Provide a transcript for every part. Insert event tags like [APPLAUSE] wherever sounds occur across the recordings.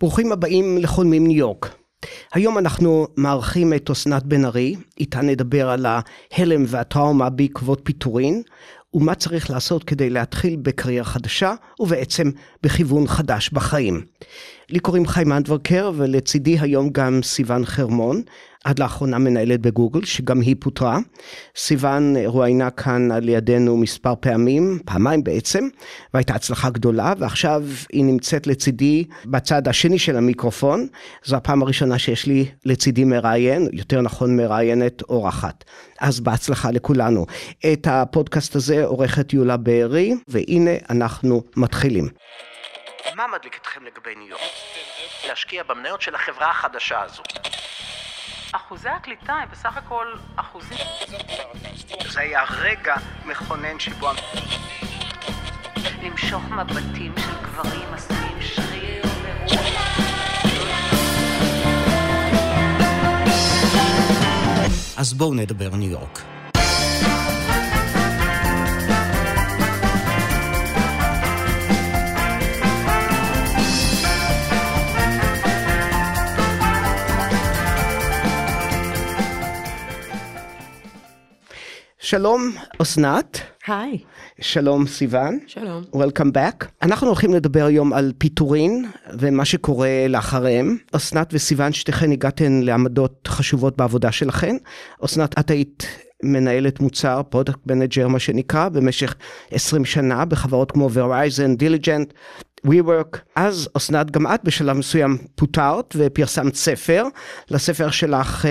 ברוכים הבאים לחולמים ניו יורק. היום אנחנו מארחים את אסנת בנארי, איתה נדבר על ההלם והטראומה בעקבות פיטורין, ומה צריך לעשות כדי להתחיל בקריירה חדשה, ובעצם בכיוון חדש בחיים. לי קוראים חיים הנדוורקר, ולצידי היום גם סיון חרמון, עד לאחרונה מנהלת בגוגל, שגם היא פוטרה. סיון רואיינה כאן על ידינו מספר פעמים, פעמיים בעצם, והייתה הצלחה גדולה, ועכשיו היא נמצאת לצידי בצד השני של המיקרופון. זו הפעם הראשונה שיש לי לצידי מראיין, יותר נכון מראיינת אורחת. אז בהצלחה לכולנו. את הפודקאסט הזה עורכת יולה בארי, והנה אנחנו מתחילים. מה מדליק אתכם לגבי ניו יורק? להשקיע במניות של החברה החדשה הזו. אחוזי הקליטה הם בסך הכל אחוזים. זה היה רגע מכונן שבו... למשוך מבטים של גברים עשויים שריר ורוח. אז בואו נדבר ניו יורק. שלום אסנת. היי. שלום סיון. שלום. Welcome back. אנחנו הולכים לדבר היום על פיטורין ומה שקורה לאחריהם. אסנת וסיון שתיכן הגעתן לעמדות חשובות בעבודה שלכן. אסנת את היית מנהלת מוצר, product manager מה שנקרא, במשך 20 שנה בחברות כמו Verizon, Diligent, WeWork. אז אסנת גם את בשלב מסוים פוטרת ופרסמת ספר. לספר שלך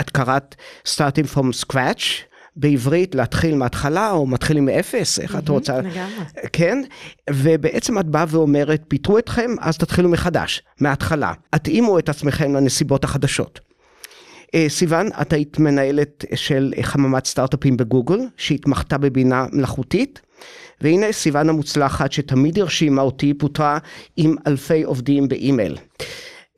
את קראת Starting from Scratch. בעברית להתחיל מההתחלה או מתחילים מאפס, איך את רוצה? לגמרי. כן, ובעצם את באה ואומרת, פיטרו אתכם, אז תתחילו מחדש, מההתחלה. התאימו את עצמכם לנסיבות החדשות. סיון, את היית מנהלת של חממת סטארט-אפים בגוגל, שהתמחתה בבינה מלאכותית, והנה סיון המוצלחת שתמיד הרשימה אותי, פוטרה עם אלפי עובדים באימייל.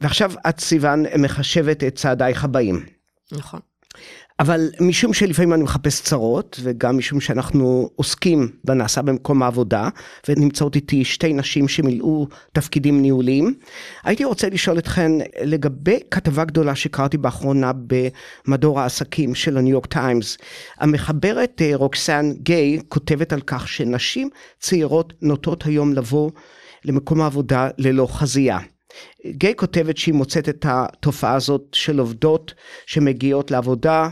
ועכשיו את סיון מחשבת את צעדייך הבאים. נכון. אבל משום שלפעמים אני מחפש צרות, וגם משום שאנחנו עוסקים בנעשה במקום העבודה, ונמצאות איתי שתי נשים שמילאו תפקידים ניהוליים, הייתי רוצה לשאול אתכן לגבי כתבה גדולה שקראתי באחרונה במדור העסקים של הניו יורק טיימס. המחברת רוקסן גיי כותבת על כך שנשים צעירות נוטות היום לבוא למקום העבודה ללא חזייה. גיי כותבת שהיא מוצאת את התופעה הזאת של עובדות שמגיעות לעבודה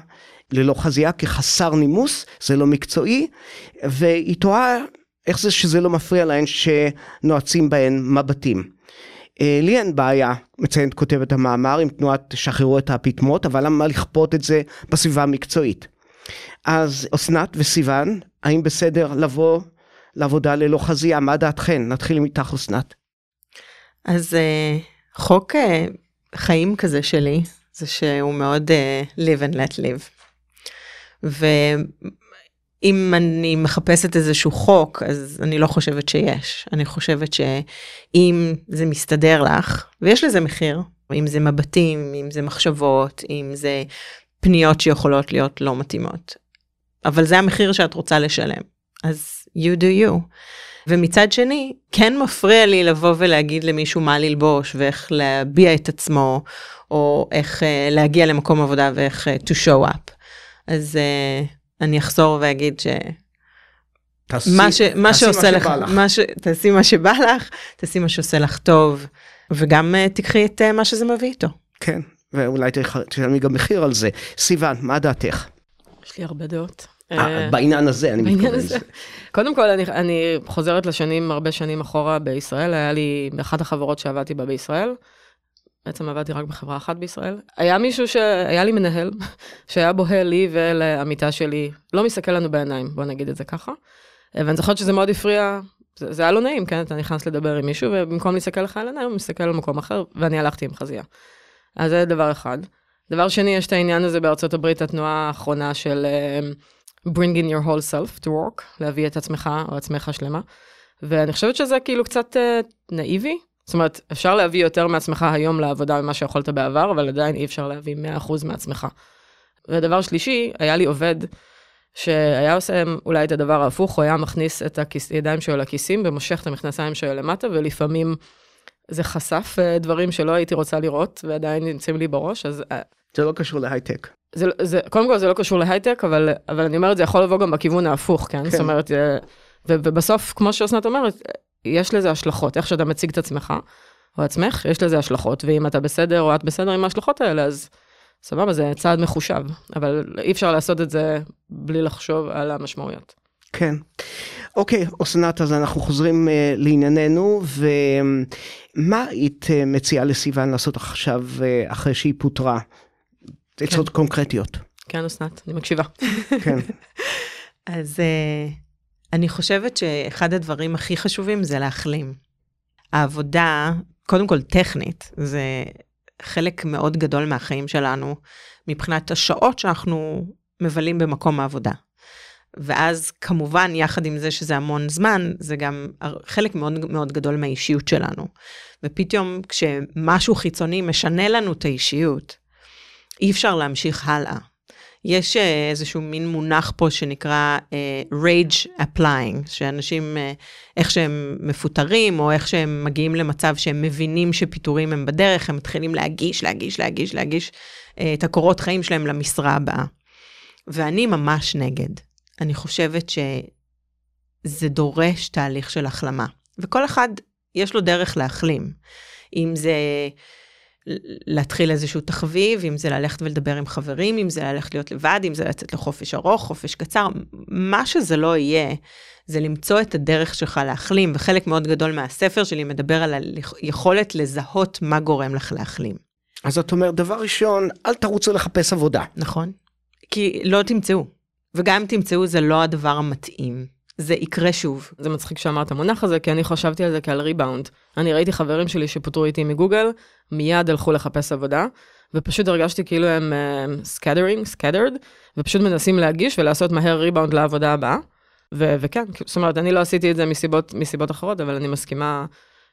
ללא חזייה כחסר נימוס, זה לא מקצועי, והיא תוהה איך זה שזה לא מפריע להן שנועצים בהן מבטים. לי אין בעיה, מציינת כותבת המאמר, עם תנועת תשחררו את הפטמות, אבל למה לכפות את זה בסביבה המקצועית? אז אסנת וסיון, האם בסדר לבוא לעבודה ללא חזייה? מה דעתכן? נתחיל איתך אסנת. אז חוק חיים כזה שלי, זה שהוא מאוד live and let live. ואם אני מחפשת איזשהו חוק, אז אני לא חושבת שיש. אני חושבת שאם זה מסתדר לך, ויש לזה מחיר, אם זה מבטים, אם זה מחשבות, אם זה פניות שיכולות להיות לא מתאימות. אבל זה המחיר שאת רוצה לשלם. אז you do you. ומצד שני, כן מפריע לי לבוא ולהגיד למישהו מה ללבוש ואיך להביע את עצמו, או איך uh, להגיע למקום עבודה ואיך uh, to show up. אז uh, אני אחזור ואגיד ש... תעשי, מה, ש, מה תעשי שעושה מה לך, שבא לך. מה ש, תעשי מה שבא לך, תעשי מה שעושה לך טוב, וגם uh, תקחי את uh, מה שזה מביא איתו. כן, ואולי תשלמי גם מחיר על זה. סיון, מה דעתך? יש לי הרבה דעות. אה, בעניין הזה אני מתכוון. קודם כל, אני, אני חוזרת לשנים, הרבה שנים אחורה בישראל, היה לי, באחת החברות שעבדתי בה בישראל, בעצם עבדתי רק בחברה אחת בישראל, היה מישהו שהיה לי מנהל, [LAUGHS] שהיה בוהה לי ולעמיתה שלי, לא מסתכל לנו בעיניים, בוא נגיד את זה ככה. ואני זוכרת שזה מאוד הפריע, זה, זה היה לא נעים, כן? אתה נכנס לדבר עם מישהו, ובמקום להסתכל לך על העיניים, הוא מסתכל על מקום אחר, ואני הלכתי עם חזייה. אז זה דבר אחד. דבר שני, יש את העניין הזה בארצות הברית, התנועה האחרונה של uh, bring in your whole self to work, להביא את עצמך או עצמך שלמה. ואני חושבת שזה כאילו קצת uh, נאיבי. זאת אומרת, אפשר להביא יותר מעצמך היום לעבודה ממה שיכולת בעבר, אבל עדיין אי אפשר להביא 100% מעצמך. ודבר שלישי, היה לי עובד שהיה עושה אולי את הדבר ההפוך, הוא היה מכניס את הידיים שלו לכיסים ומושך את המכנסיים שלו למטה, ולפעמים זה חשף אה, דברים שלא הייתי רוצה לראות, ועדיין נמצאים לי בראש, אז אה, זה לא קשור להייטק. זה, זה, קודם כל זה לא קשור להייטק, אבל, אבל אני אומרת, זה יכול לבוא גם בכיוון ההפוך, כן? כן. זאת אומרת, אה, ו, ובסוף, כמו שאסנת אומרת, יש לזה השלכות, איך שאתה מציג את עצמך, או עצמך, יש לזה השלכות, ואם אתה בסדר או את בסדר עם ההשלכות האלה, אז סבבה, זה צעד מחושב, אבל אי אפשר לעשות את זה בלי לחשוב על המשמעויות. כן. אוקיי, אסנת, אז אנחנו חוזרים uh, לענייננו, ומה היית uh, מציעה לסיוון לעשות עכשיו, uh, אחרי שהיא פוטרה? עצות קונקרטיות. כן, אסנת, אני מקשיבה. כן. [LAUGHS] אז uh, אני חושבת שאחד הדברים הכי חשובים זה להחלים. העבודה, קודם כל טכנית, זה חלק מאוד גדול מהחיים שלנו, מבחינת השעות שאנחנו מבלים במקום העבודה. ואז כמובן, יחד עם זה שזה המון זמן, זה גם חלק מאוד מאוד גדול מהאישיות שלנו. ופתאום כשמשהו חיצוני משנה לנו את האישיות, אי אפשר להמשיך הלאה. יש אה, איזשהו מין מונח פה שנקרא uh, rage applying, שאנשים, uh, איך שהם מפוטרים, או איך שהם מגיעים למצב שהם מבינים שפיטורים הם בדרך, הם מתחילים להגיש, להגיש, להגיש, להגיש uh, את הקורות חיים שלהם למשרה הבאה. ואני ממש נגד. אני חושבת שזה דורש תהליך של החלמה, וכל אחד יש לו דרך להחלים. אם זה להתחיל איזשהו תחביב, אם זה ללכת ולדבר עם חברים, אם זה ללכת להיות לבד, אם זה לצאת לחופש ארוך, חופש קצר, מה שזה לא יהיה, זה למצוא את הדרך שלך להחלים, וחלק מאוד גדול מהספר שלי מדבר על היכולת לזהות מה גורם לך להחלים. אז את אומרת, דבר ראשון, אל תרוצו לחפש עבודה. נכון. כי לא תמצאו, וגם אם תמצאו זה לא הדבר המתאים. זה יקרה שוב. זה מצחיק שאמרת המונח הזה, כי אני חשבתי על זה כעל ריבאונד. אני ראיתי חברים שלי שפוטרו איתי מגוגל, מיד הלכו לחפש עבודה, ופשוט הרגשתי כאילו הם scattering, uh, scattered, ופשוט מנסים להגיש ולעשות מהר ריבאונד לעבודה הבאה. ו- וכן, זאת אומרת, אני לא עשיתי את זה מסיבות, מסיבות אחרות, אבל אני מסכימה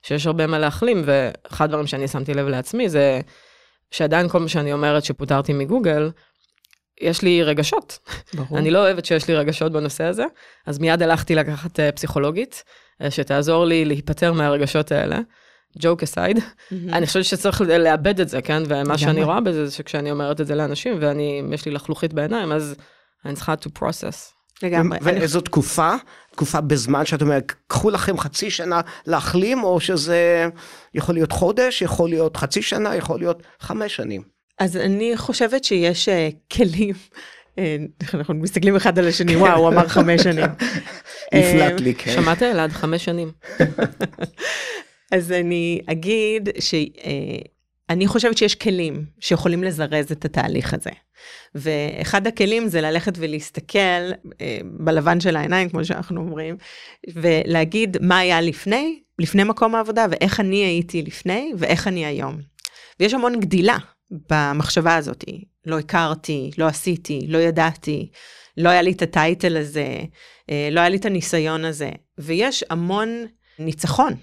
שיש הרבה מה להחלים, ואחד הדברים שאני שמתי לב לעצמי זה שעדיין כל מה שאני אומרת שפוטרתי מגוגל, יש לי רגשות. ברור. אני לא אוהבת שיש לי רגשות בנושא הזה, אז מיד הלכתי לקחת אה, פסיכולוגית, אה, שתעזור לי להיפטר מהרגשות האלה. Joke aside. אני חושבת שצריך לאבד את זה, כן? ומה שאני רואה בזה זה שכשאני אומרת את זה לאנשים, ואני, יש לי לחלוכית בעיניים, אז אני צריכה to process. לגמרי. ואיזו תקופה? תקופה בזמן שאת אומרת, קחו לכם חצי שנה להחלים, או שזה יכול להיות חודש, יכול להיות חצי שנה, יכול להיות חמש שנים. אז אני חושבת שיש uh, כלים, uh, אנחנו מסתכלים אחד על השני, וואו, הוא אמר חמש שנים. [LAUGHS] נפלט לי, כן. שמעת אלעד, חמש שנים. [LAUGHS] אז אני אגיד שאני uh, חושבת שיש כלים שיכולים לזרז את התהליך הזה. ואחד הכלים זה ללכת ולהסתכל uh, בלבן של העיניים, כמו שאנחנו אומרים, ולהגיד מה היה לפני, לפני מקום העבודה, ואיך אני הייתי לפני, ואיך אני היום. ויש המון גדילה במחשבה הזאת. לא הכרתי, לא עשיתי, לא ידעתי, לא היה לי את הטייטל הזה, אה, לא היה לי את הניסיון הזה. ויש המון ניצחון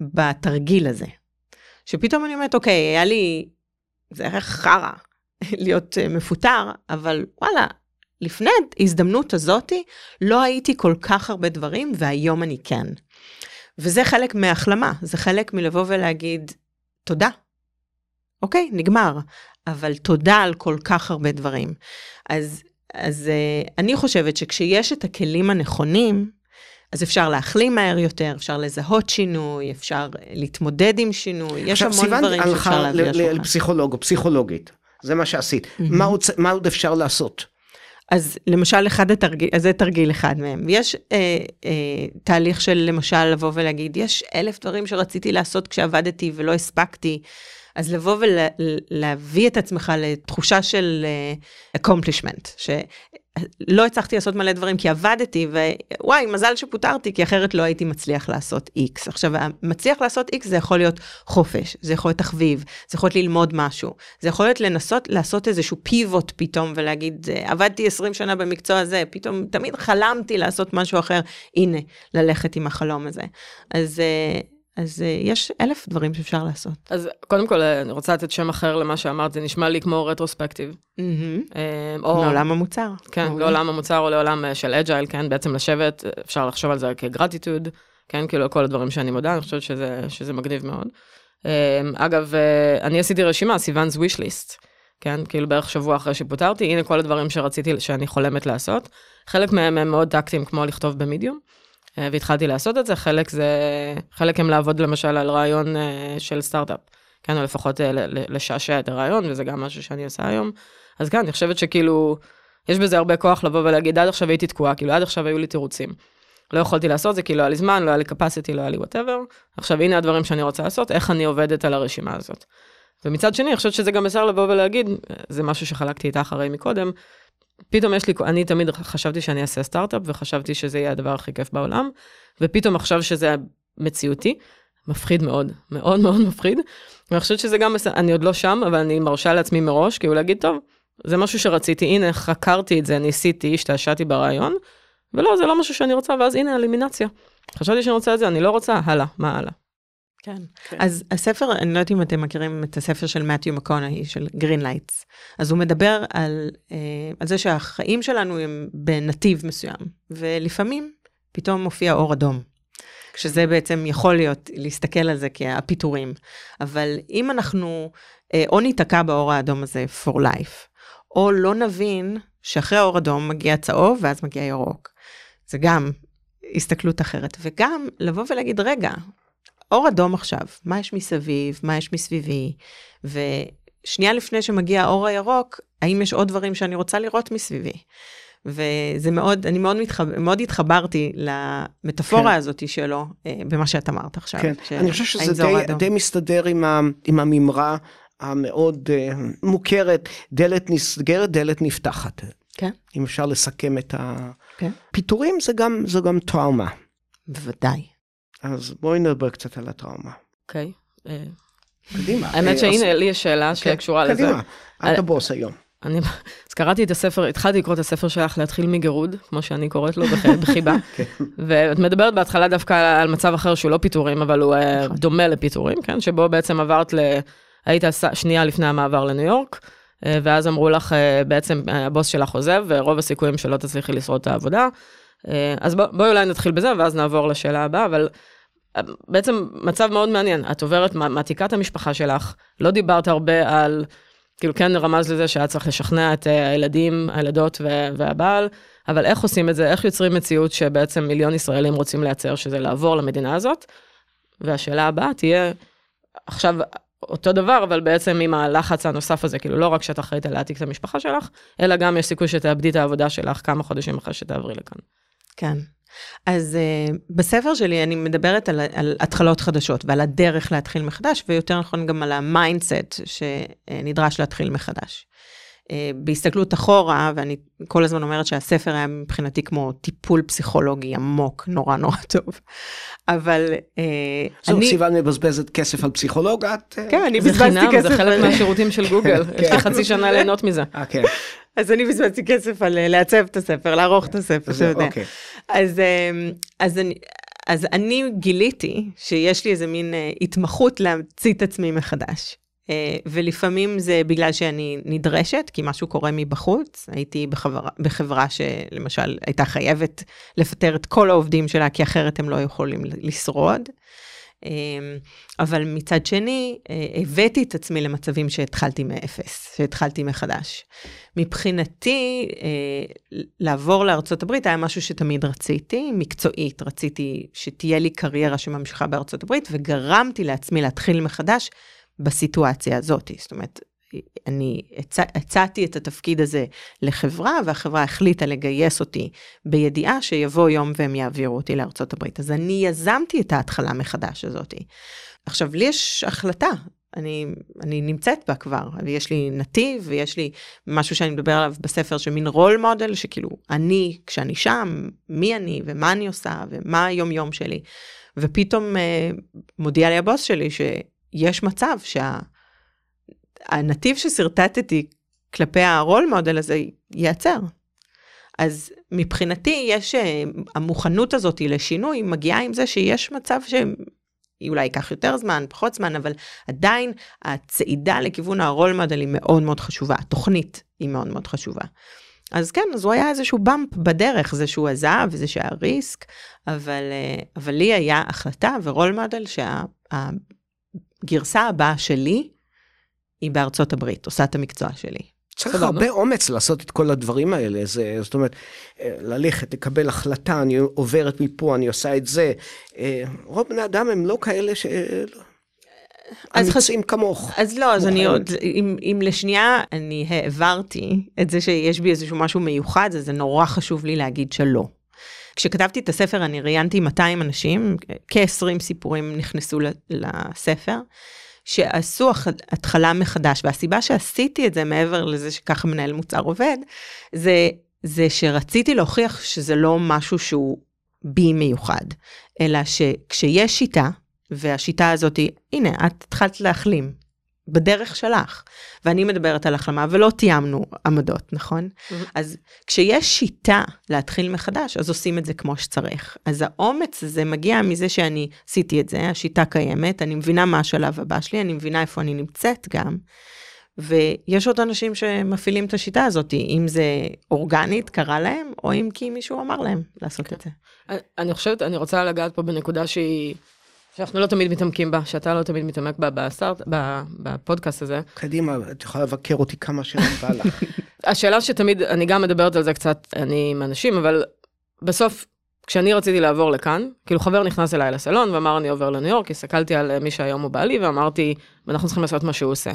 בתרגיל הזה. שפתאום אני אומרת, אוקיי, היה לי, זה היה חרא [LAUGHS] להיות אה, מפוטר, אבל וואלה, לפני ההזדמנות הזאתי, לא הייתי כל כך הרבה דברים, והיום אני כן. וזה חלק מהחלמה, זה חלק מלבוא ולהגיד, תודה, אוקיי, נגמר. אבל תודה על כל כך הרבה דברים. אז, אז uh, אני חושבת שכשיש את הכלים הנכונים, אז אפשר להחלים מהר יותר, אפשר לזהות שינוי, אפשר אה, להתמודד עם שינוי, יש המון דברים שאפשר להביא לשולחן. עכשיו לפסיכולוג או פסיכולוגית, זה מה שעשית. Mm-hmm. מה, עוד, מה עוד אפשר לעשות? אז למשל אחד התרגיל, אז זה תרגיל אחד מהם. יש אה, אה, תהליך של למשל לבוא ולהגיד, יש אלף דברים שרציתי לעשות כשעבדתי ולא הספקתי. אז לבוא ולהביא את עצמך לתחושה של uh, accomplishment, שלא הצלחתי לעשות מלא דברים כי עבדתי, ווואי, מזל שפוטרתי, כי אחרת לא הייתי מצליח לעשות X. עכשיו, מצליח לעשות X זה יכול להיות חופש, זה יכול להיות תחביב, זה יכול להיות ללמוד משהו, זה יכול להיות לנסות לעשות איזשהו פיבוט פתאום ולהגיד, עבדתי 20 שנה במקצוע הזה, פתאום תמיד חלמתי לעשות משהו אחר, הנה, ללכת עם החלום הזה. אז... אז uh, יש אלף דברים שאפשר לעשות. אז קודם כל, אני רוצה לתת שם אחר למה שאמרת, זה נשמע לי כמו רטרוספקטיב. Mm-hmm. או... מעולם המוצר. כן. לעולם המוצר או לעולם אה, של אג'ייל, כן, בעצם לשבת, אפשר לחשוב על זה כגרטיטוד, כן, כאילו כל הדברים שאני מודה, אני חושבת שזה, שזה מגניב מאוד. אגב, אה, אני עשיתי רשימה, סיוונ's wish list, כן? כאילו בערך שבוע אחרי שפוטרתי, הנה כל הדברים שרציתי, שאני חולמת לעשות. חלק מהם הם מאוד טקטיים, כמו לכתוב במדיום, אה, והתחלתי לעשות את זה, חלק זה, חלק הם לעבוד למשל על רעיון אה, של סטארט-אפ, כן? או לפחות לשעשע את הרעיון, וזה גם משהו שאני עושה היום. אז כן, אני חושבת שכאילו, יש בזה הרבה כוח לבוא ולהגיד, עד עכשיו הייתי תקועה, כאילו עד עכשיו היו לי תירוצים. לא יכולתי לעשות זה כי לא היה לי זמן, לא היה לי capacity, לא היה לי whatever. עכשיו הנה הדברים שאני רוצה לעשות, איך אני עובדת על הרשימה הזאת. ומצד שני, אני חושבת שזה גם בסדר לבוא ולהגיד, זה משהו שחלקתי איתך הרי מקודם, פתאום יש לי, אני תמיד חשבתי שאני אעשה סטארט-אפ, וחשבתי שזה יהיה הדבר הכי כיף בעולם, ופתאום עכשיו שזה מציאותי, מפחיד מאוד, מאוד מאוד מפחיד. ואני חושבת שזה גם, אני עוד לא שם, אבל אני מרשה לעצמי מראש, כאילו להגיד, טוב, זה משהו שרציתי, הנה, חקרתי את זה, ניסיתי, השתעשעתי ברעיון, ולא, זה לא משהו שאני רוצה, ואז הנה, אלימינציה. חשבתי שאני רוצה את זה, אני לא רוצה, הלאה, מה הלאה? כן. כן. אז הספר, אני לא יודעת אם אתם מכירים את הספר של מתיו מקונאי, של Greenlights. אז הוא מדבר על, אה, על זה שהחיים שלנו הם בנתיב מסוים, ולפעמים פתאום מופיע אור אדום. שזה בעצם יכול להיות, להסתכל על זה כהפיטורים. אבל אם אנחנו אה, או ניתקע באור האדום הזה for life, או לא נבין שאחרי האור אדום מגיע צהוב ואז מגיע ירוק. זה גם הסתכלות אחרת. וגם לבוא ולהגיד, רגע, אור אדום עכשיו, מה יש מסביב, מה יש מסביבי, ושנייה לפני שמגיע האור הירוק, האם יש עוד דברים שאני רוצה לראות מסביבי? וזה מאוד, אני מאוד, מתחב, מאוד התחברתי למטאפורה כן. הזאת שלו, אה, במה שאת אמרת עכשיו. כן, אני חושב שזה די, די מסתדר עם, ה, עם הממרה המאוד uh, מוכרת, דלת נסגרת, דלת נפתחת. כן. אם אפשר לסכם את הפיטורים, כן. זה גם, זה גם טראומה. בוודאי. אז בואי נדבר קצת על הטראומה. אוקיי. אה, קדימה. האמת שהנה, לי יש שאלה כן, שקשורה לזה. קדימה, את הבוס היום. אני, אז קראתי את הספר, התחלתי לקרוא את הספר שלך להתחיל מגירוד, כמו שאני קוראת לו, בחיבה. [LAUGHS] כן. ואת מדברת בהתחלה דווקא על מצב אחר שהוא לא פיטורים, אבל הוא אה, נכון. דומה לפיטורים, כן? שבו בעצם עברת ל... היית שנייה לפני המעבר לניו יורק, אה, ואז אמרו לך, בעצם הבוס שלך עוזב, ורוב הסיכויים שלא תצליחי לשרוד את העבודה. אז בואי בוא אולי נתחיל בזה, ואז נעבור לשאלה הבאה, אבל בעצם מצב מאוד מעניין. את עוברת, מעתיקה את המשפחה שלך, לא דיברת הרבה על, כאילו כן רמז לזה שהיה צריך לשכנע את אה, הילדים, הילדות והבעל, אבל איך עושים את זה, איך יוצרים מציאות שבעצם מיליון ישראלים רוצים לייצר, שזה לעבור למדינה הזאת. והשאלה הבאה תהיה, עכשיו אותו דבר, אבל בעצם עם הלחץ הנוסף הזה, כאילו לא רק שאת אחראית להעתיק את המשפחה שלך, אלא גם יש סיכוי שתאבדי את העבודה שלך כמה חודשים אחרי שתעברי לכאן. כן. אז אה, בספר שלי אני מדברת על, על התחלות חדשות ועל הדרך להתחיל מחדש, ויותר נכון גם על ה mindset שנדרש להתחיל מחדש. אה, בהסתכלות אחורה, ואני כל הזמן אומרת שהספר היה מבחינתי כמו טיפול פסיכולוגי עמוק, נורא נורא טוב. אבל uh, אני... סיוון מבזבזת כסף על פסיכולוג, את... כן, אני בזבזתי כסף. זה חלק מהשירותים של גוגל, יש לי חצי שנה ליהנות מזה. כן. אז אני בזבזתי כסף על אה, לעצב את הספר, לערוך את הספר, אתה יודע. אוקיי. אז, אמ, אז, אני, אז אני גיליתי שיש לי איזה מין אה, התמחות להמציא את עצמי מחדש. אה, ולפעמים זה בגלל שאני נדרשת, כי משהו קורה מבחוץ. הייתי בחברה, בחברה שלמשל הייתה חייבת לפטר את כל העובדים שלה, כי אחרת הם לא יכולים לשרוד. אמ, אבל מצד שני, אה, הבאתי את עצמי למצבים שהתחלתי מאפס, שהתחלתי מחדש. מבחינתי, אה, לעבור לארצות הברית היה משהו שתמיד רציתי, מקצועית, רציתי שתהיה לי קריירה שממשיכה בארצות הברית, וגרמתי לעצמי להתחיל מחדש בסיטואציה הזאת. זאת אומרת, אני הצע, הצעתי את התפקיד הזה לחברה, והחברה החליטה לגייס אותי בידיעה שיבוא יום והם יעבירו אותי לארצות הברית. אז אני יזמתי את ההתחלה מחדש הזאת. עכשיו, לי יש החלטה, אני, אני נמצאת בה כבר, ויש לי נתיב, ויש לי משהו שאני מדבר עליו בספר, שמין רול מודל, שכאילו, אני, כשאני שם, מי אני, ומה אני עושה, ומה היום יום שלי. ופתאום אה, מודיע לי הבוס שלי שיש מצב שה... הנתיב ששרטטתי כלפי הרול מודל הזה ייעצר. אז מבחינתי יש, אה, המוכנות הזאת לשינוי מגיעה עם זה שיש מצב שאולי ייקח יותר זמן, פחות זמן, אבל עדיין הצעידה לכיוון הרול מודל היא מאוד מאוד חשובה, התוכנית היא מאוד מאוד חשובה. אז כן, אז הוא היה איזשהו באמפ בדרך, זה שהוא עזב, זה שהיה ריסק, אבל, אה, אבל לי היה החלטה ורול מודל שה... הגרסה הבאה שלי היא בארצות הברית, עושה את המקצוע שלי. צריך סבבה. הרבה אומץ לעשות את כל הדברים האלה, זה, זאת אומרת, אה, ללכת, לקבל החלטה, אני עוברת מפה, אני עושה את זה. אה, רוב בני אדם הם לא כאלה ש... אז אמיצים כמוך. אז לא, אז אני. עוד, אם, אם לשנייה אני העברתי את זה שיש בי איזשהו משהו מיוחד, אז זה נורא חשוב לי להגיד שלא. כשכתבתי את הספר אני ראיינתי 200 אנשים, כ-20 סיפורים נכנסו לספר, שעשו התחלה מחדש, והסיבה שעשיתי את זה מעבר לזה שככה מנהל מוצר עובד, זה, זה שרציתי להוכיח שזה לא משהו שהוא בי מיוחד, אלא שכשיש שיטה, והשיטה הזאת הנה, את התחלת להחלים, בדרך שלך, ואני מדברת על החלמה, ולא תיאמנו עמדות, נכון? מהמם. אז כשיש שיטה להתחיל מחדש, אז עושים את זה כמו שצריך. אז האומץ הזה מגיע מזה שאני עשיתי את זה, השיטה קיימת, אני מבינה מה השלב הבא שלי, אני מבינה איפה אני נמצאת גם. ויש עוד אנשים שמפעילים את השיטה הזאת, אם זה אורגנית, קרה להם, או אם כי מישהו אמר להם לעשות את זה. אני- אני חושבת, אני רוצה לגעת פה בנקודה שהיא, שאנחנו לא תמיד מתעמקים בה, שאתה לא תמיד מתעמק בה בסטארט, ב- בפודקאסט הזה. קדימה, את יכולה לבקר אותי כמה שבא לך. [LAUGHS] השאלה שתמיד, אני גם מדברת על זה קצת, אני עם אנשים, אבל בסוף, כשאני רציתי לעבור לכאן, כאילו חבר נכנס אליי לסלון ואמר אני עובר לניו יורק, הסתכלתי על מי שהיום הוא בעלי ואמרתי, אנחנו צריכים לעשות מה שהוא עושה.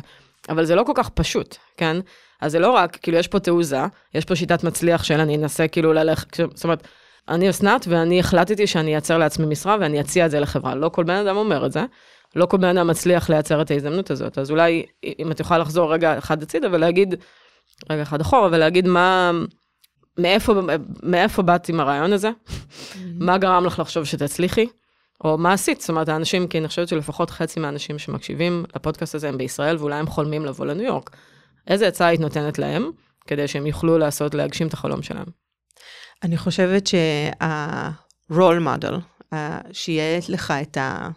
אבל זה לא כל כך פשוט, כן? אז זה לא רק, כאילו יש פה תעוזה, יש פה שיטת מצליח של אני אנסה כאילו ללכת, זאת אומרת, אני אסנת ואני החלטתי שאני אייצר לעצמי משרה ואני אציע את זה לחברה. לא כל בן אדם אומר את זה, לא כל בן אדם מצליח לייצר את ההזדמנות הזאת, אז אולי אם את יכולה לחזור רגע אחד הצידה ולהגיד, רגע אחד אחורה, ולהגיד מה, מאיפה, מאיפה באת עם הרעיון הזה? מה גרם לך לחשוב שתצליחי? או מה עשית? זאת אומרת, האנשים, כי אני חושבת שלפחות חצי מהאנשים שמקשיבים לפודקאסט הזה הם בישראל, ואולי הם חולמים לבוא לניו יורק. איזה עצה היית נותנת להם, כדי שהם יוכלו לעשות, להגשים את החלום שלהם? אני חושבת שה-role model, שיהיה לך את ה...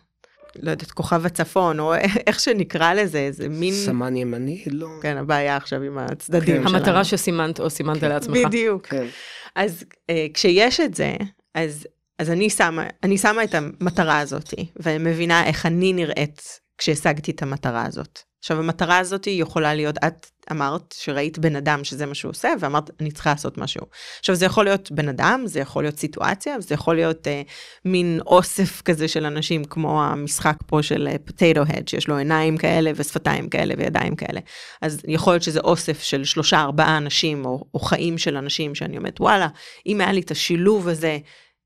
לא יודעת, כוכב הצפון, או [LAUGHS] איך שנקרא לזה, איזה מין... סמן ימני? לא. כן, הבעיה עכשיו עם הצדדים כן. שלנו. המטרה שסימנת או סימנת לעצמך. בדיוק. כן. אז אה, כשיש את זה, אז, אז אני, שמה, אני שמה את המטרה הזאת, ואני מבינה איך אני נראית כשהשגתי את המטרה הזאת. עכשיו, המטרה הזאת יכולה להיות, את אמרת שראית בן אדם שזה מה שהוא עושה, ואמרת, אני צריכה לעשות משהו. עכשיו, זה יכול להיות בן אדם, זה יכול להיות סיטואציה, זה יכול להיות אה, מין אוסף כזה של אנשים, כמו המשחק פה של פוטטו הד, שיש לו עיניים כאלה ושפתיים כאלה וידיים כאלה. אז יכול להיות שזה אוסף של שלושה, ארבעה אנשים, או, או חיים של אנשים, שאני אומרת, וואלה, אם היה לי את השילוב הזה,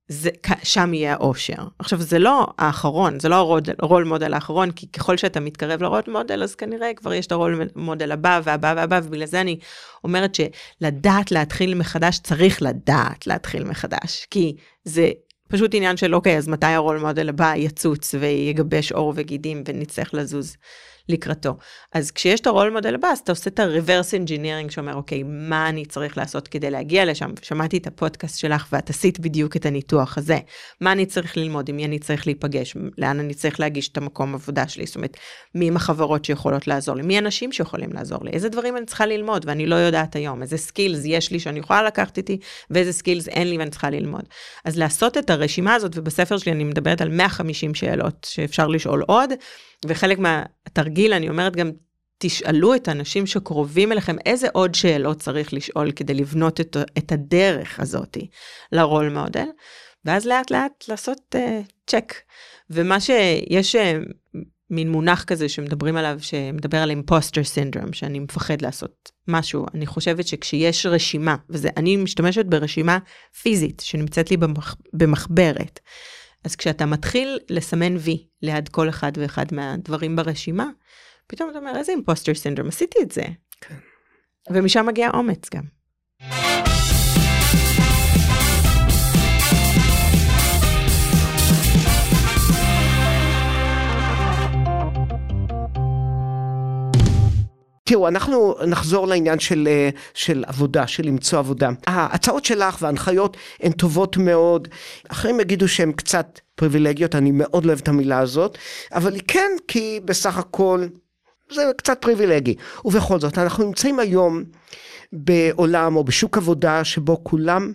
זה, שם יהיה האושר. עכשיו, זה לא האחרון, זה לא הרול מודל האחרון, כי ככל שאתה מתקרב לרול מודל, אז כנראה כבר יש את הרול מודל הבא והבא והבא, ובגלל זה אני אומרת שלדעת להתחיל מחדש, צריך לדעת להתחיל מחדש, כי זה פשוט עניין של, אוקיי, אז מתי הרול מודל הבא יצוץ ויגבש עור וגידים ונצטרך לזוז לקראתו. אז כשיש את ה role model הבא, אז אתה עושה את ה-reverse engineering שאומר, אוקיי, מה אני צריך לעשות כדי להגיע לשם? שמעתי את הפודקאסט שלך ואת עשית בדיוק את הניתוח הזה. מה אני צריך ללמוד, עם מי אני צריך להיפגש, לאן אני צריך להגיש את המקום עבודה שלי, זאת אומרת, מי הם החברות שיכולות לעזור לי, מי האנשים שיכולים לעזור לי, איזה דברים אני צריכה ללמוד ואני לא יודעת היום, איזה skills יש לי שאני יכולה לקחת איתי, ואיזה skills אין לי ואני צריכה ללמוד. אז לעשות את הרשימה הזאת, ובספר שלי אני מדברת על 150 שאלות שאפשר לשאול עוד, וחלק מהתרגיל, אני אומרת גם, תשאלו את האנשים שקרובים אליכם איזה עוד שאלות צריך לשאול כדי לבנות את, את הדרך הזאתי לרול מודל, ואז לאט לאט לעשות צ'ק. Uh, ומה שיש uh, מין מונח כזה שמדברים עליו, שמדבר על אימפוסטר סינדרום, שאני מפחד לעשות משהו. אני חושבת שכשיש רשימה, וזה, אני משתמשת ברשימה פיזית שנמצאת לי במח, במחברת. אז כשאתה מתחיל לסמן וי ליד כל אחד ואחד מהדברים ברשימה, פתאום אתה אומר, איזה אימפוסטר סינדרום, עשיתי את זה. כן. ומשם מגיע אומץ גם. תראו, אנחנו נחזור לעניין של, אה, של עבודה, של למצוא עבודה. ההצעות שלך וההנחיות הן טובות מאוד. אחרים יגידו שהן קצת פריבילגיות, אני מאוד לא אוהב את המילה הזאת, אבל היא כן, כי בסך הכל זה קצת פריבילגי. ובכל זאת, אנחנו נמצאים היום בעולם או בשוק עבודה שבו כולם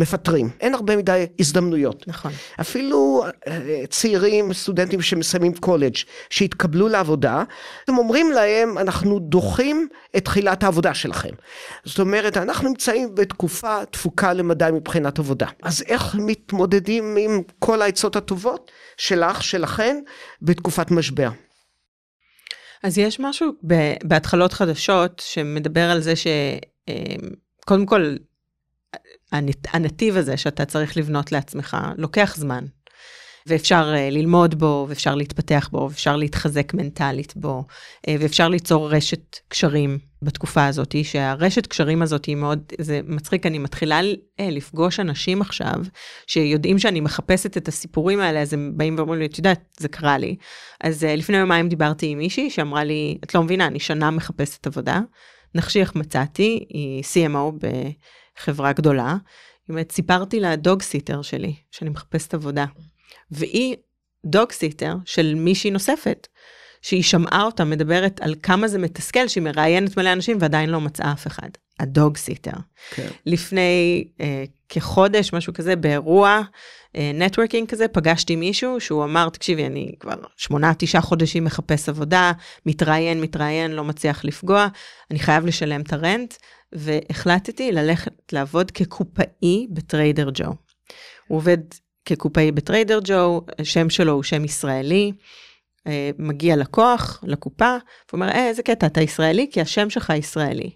מפטרים, אין הרבה מדי הזדמנויות. נכון. אפילו אה, צעירים, סטודנטים שמסיימים קולג', שהתקבלו לעבודה, הם אומרים להם, אנחנו דוחים את תחילת העבודה שלכם. זאת אומרת, אנחנו נמצאים בתקופה תפוקה למדי מבחינת עבודה. אז איך מתמודדים עם כל העצות הטובות שלך, שלכן, בתקופת משבר? אז יש משהו בהתחלות חדשות שמדבר על זה שקודם כל, הנתיב הזה שאתה צריך לבנות לעצמך לוקח זמן. ואפשר uh, ללמוד בו, ואפשר להתפתח בו, ואפשר להתחזק מנטלית בו, uh, ואפשר ליצור רשת קשרים בתקופה הזאת, שהרשת קשרים הזאת היא מאוד, זה מצחיק, אני מתחילה uh, לפגוש אנשים עכשיו, שיודעים שאני מחפשת את הסיפורים האלה, אז הם באים ואומרים לי, את יודעת, זה קרה לי. אז לפני יומיים דיברתי עם מישהי שאמרה לי, את לא מבינה, אני שנה מחפשת עבודה, נחשי איך מצאתי, היא CMO בחברה גדולה. היא אומרת, סיפרתי לדוג סיטר שלי, שאני מחפשת עבודה. והיא dog sitter של מישהי נוספת, שהיא שמעה אותה מדברת על כמה זה מתסכל שהיא מראיינת מלא אנשים ועדיין לא מצאה אף אחד. ה dog sitter. כן. לפני אה, כחודש, משהו כזה, באירוע networking אה, כזה, פגשתי מישהו שהוא אמר, תקשיבי, אני כבר שמונה, תשעה חודשים מחפש עבודה, מתראיין, מתראיין, לא מצליח לפגוע, אני חייב לשלם את ה rent, והחלטתי ללכת לעבוד כקופאי ב Trader Joe. הוא עובד כקופאי ב Trader Joe, השם שלו הוא שם ישראלי. אה, מגיע לקוח לקופה, ואומר, אה, איזה קטע, אתה ישראלי? כי השם שלך ישראלי.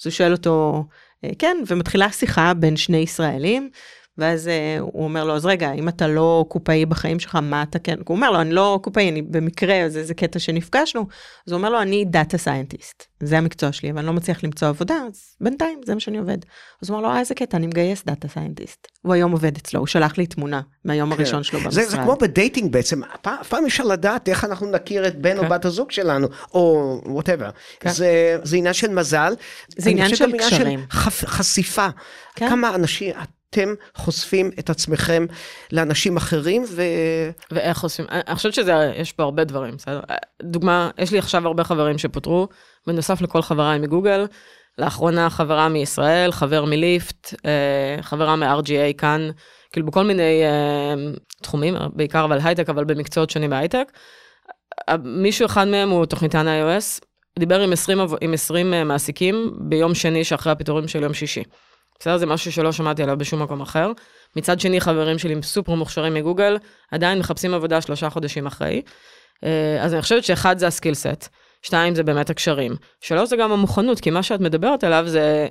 אז הוא שואל אותו, אה, כן, ומתחילה שיחה בין שני ישראלים, ואז אה, הוא אומר לו, אז רגע, אם אתה לא קופאי בחיים שלך, מה אתה כן? הוא אומר לו, אני לא קופאי, אני במקרה, זה איזה קטע שנפגשנו. אז הוא אומר לו, אני data scientist, זה המקצוע שלי, אבל אני לא מצליח למצוא עבודה, אז בינתיים, זה מה שאני עובד. אז הוא אומר לו, אה, איזה קטע, אני מגייס data scientist. הוא היום עובד אצלו, הוא שלח לי תמונה מהיום כן. הראשון שלו במשרד. זה, זה כמו ב dating בעצם, אף פעם אפשר לדעת איך אנחנו נכיר את בן כן. או בת הזוג שלנו, או whatever. כן. זה, זה עניין של מזל. זה עניין של קשרים. של חשיפה. כן. כמה אנשים, אתם חושפים את עצמכם לאנשים אחרים ו... ואיך חושפים? אני חושבת שיש פה הרבה דברים, בסדר? דוגמה, יש לי עכשיו הרבה חברים שפוטרו, בנוסף לכל חבריי מגוגל, לאחרונה חברה מישראל, חבר מליפט, אה, חברה מ-RGA כאן, כאילו בכל מיני אה, תחומים, בעיקר אבל הייטק, אבל במקצועות שונים בהייטק. מישהו אחד מהם הוא תוכניתן iOS, דיבר עם 20, עם 20 אה, מעסיקים ביום שני שאחרי הפיטורים של יום שישי. בסדר? זה משהו שלא שמעתי עליו בשום מקום אחר. מצד שני, חברים שלי סופר מוכשרים מגוגל, עדיין מחפשים עבודה שלושה חודשים אחרי. אה, אז אני חושבת שאחד זה הסקיל סט, שתיים זה באמת הקשרים, שלוש זה גם המוכנות, כי מה שאת מדברת עליו זה,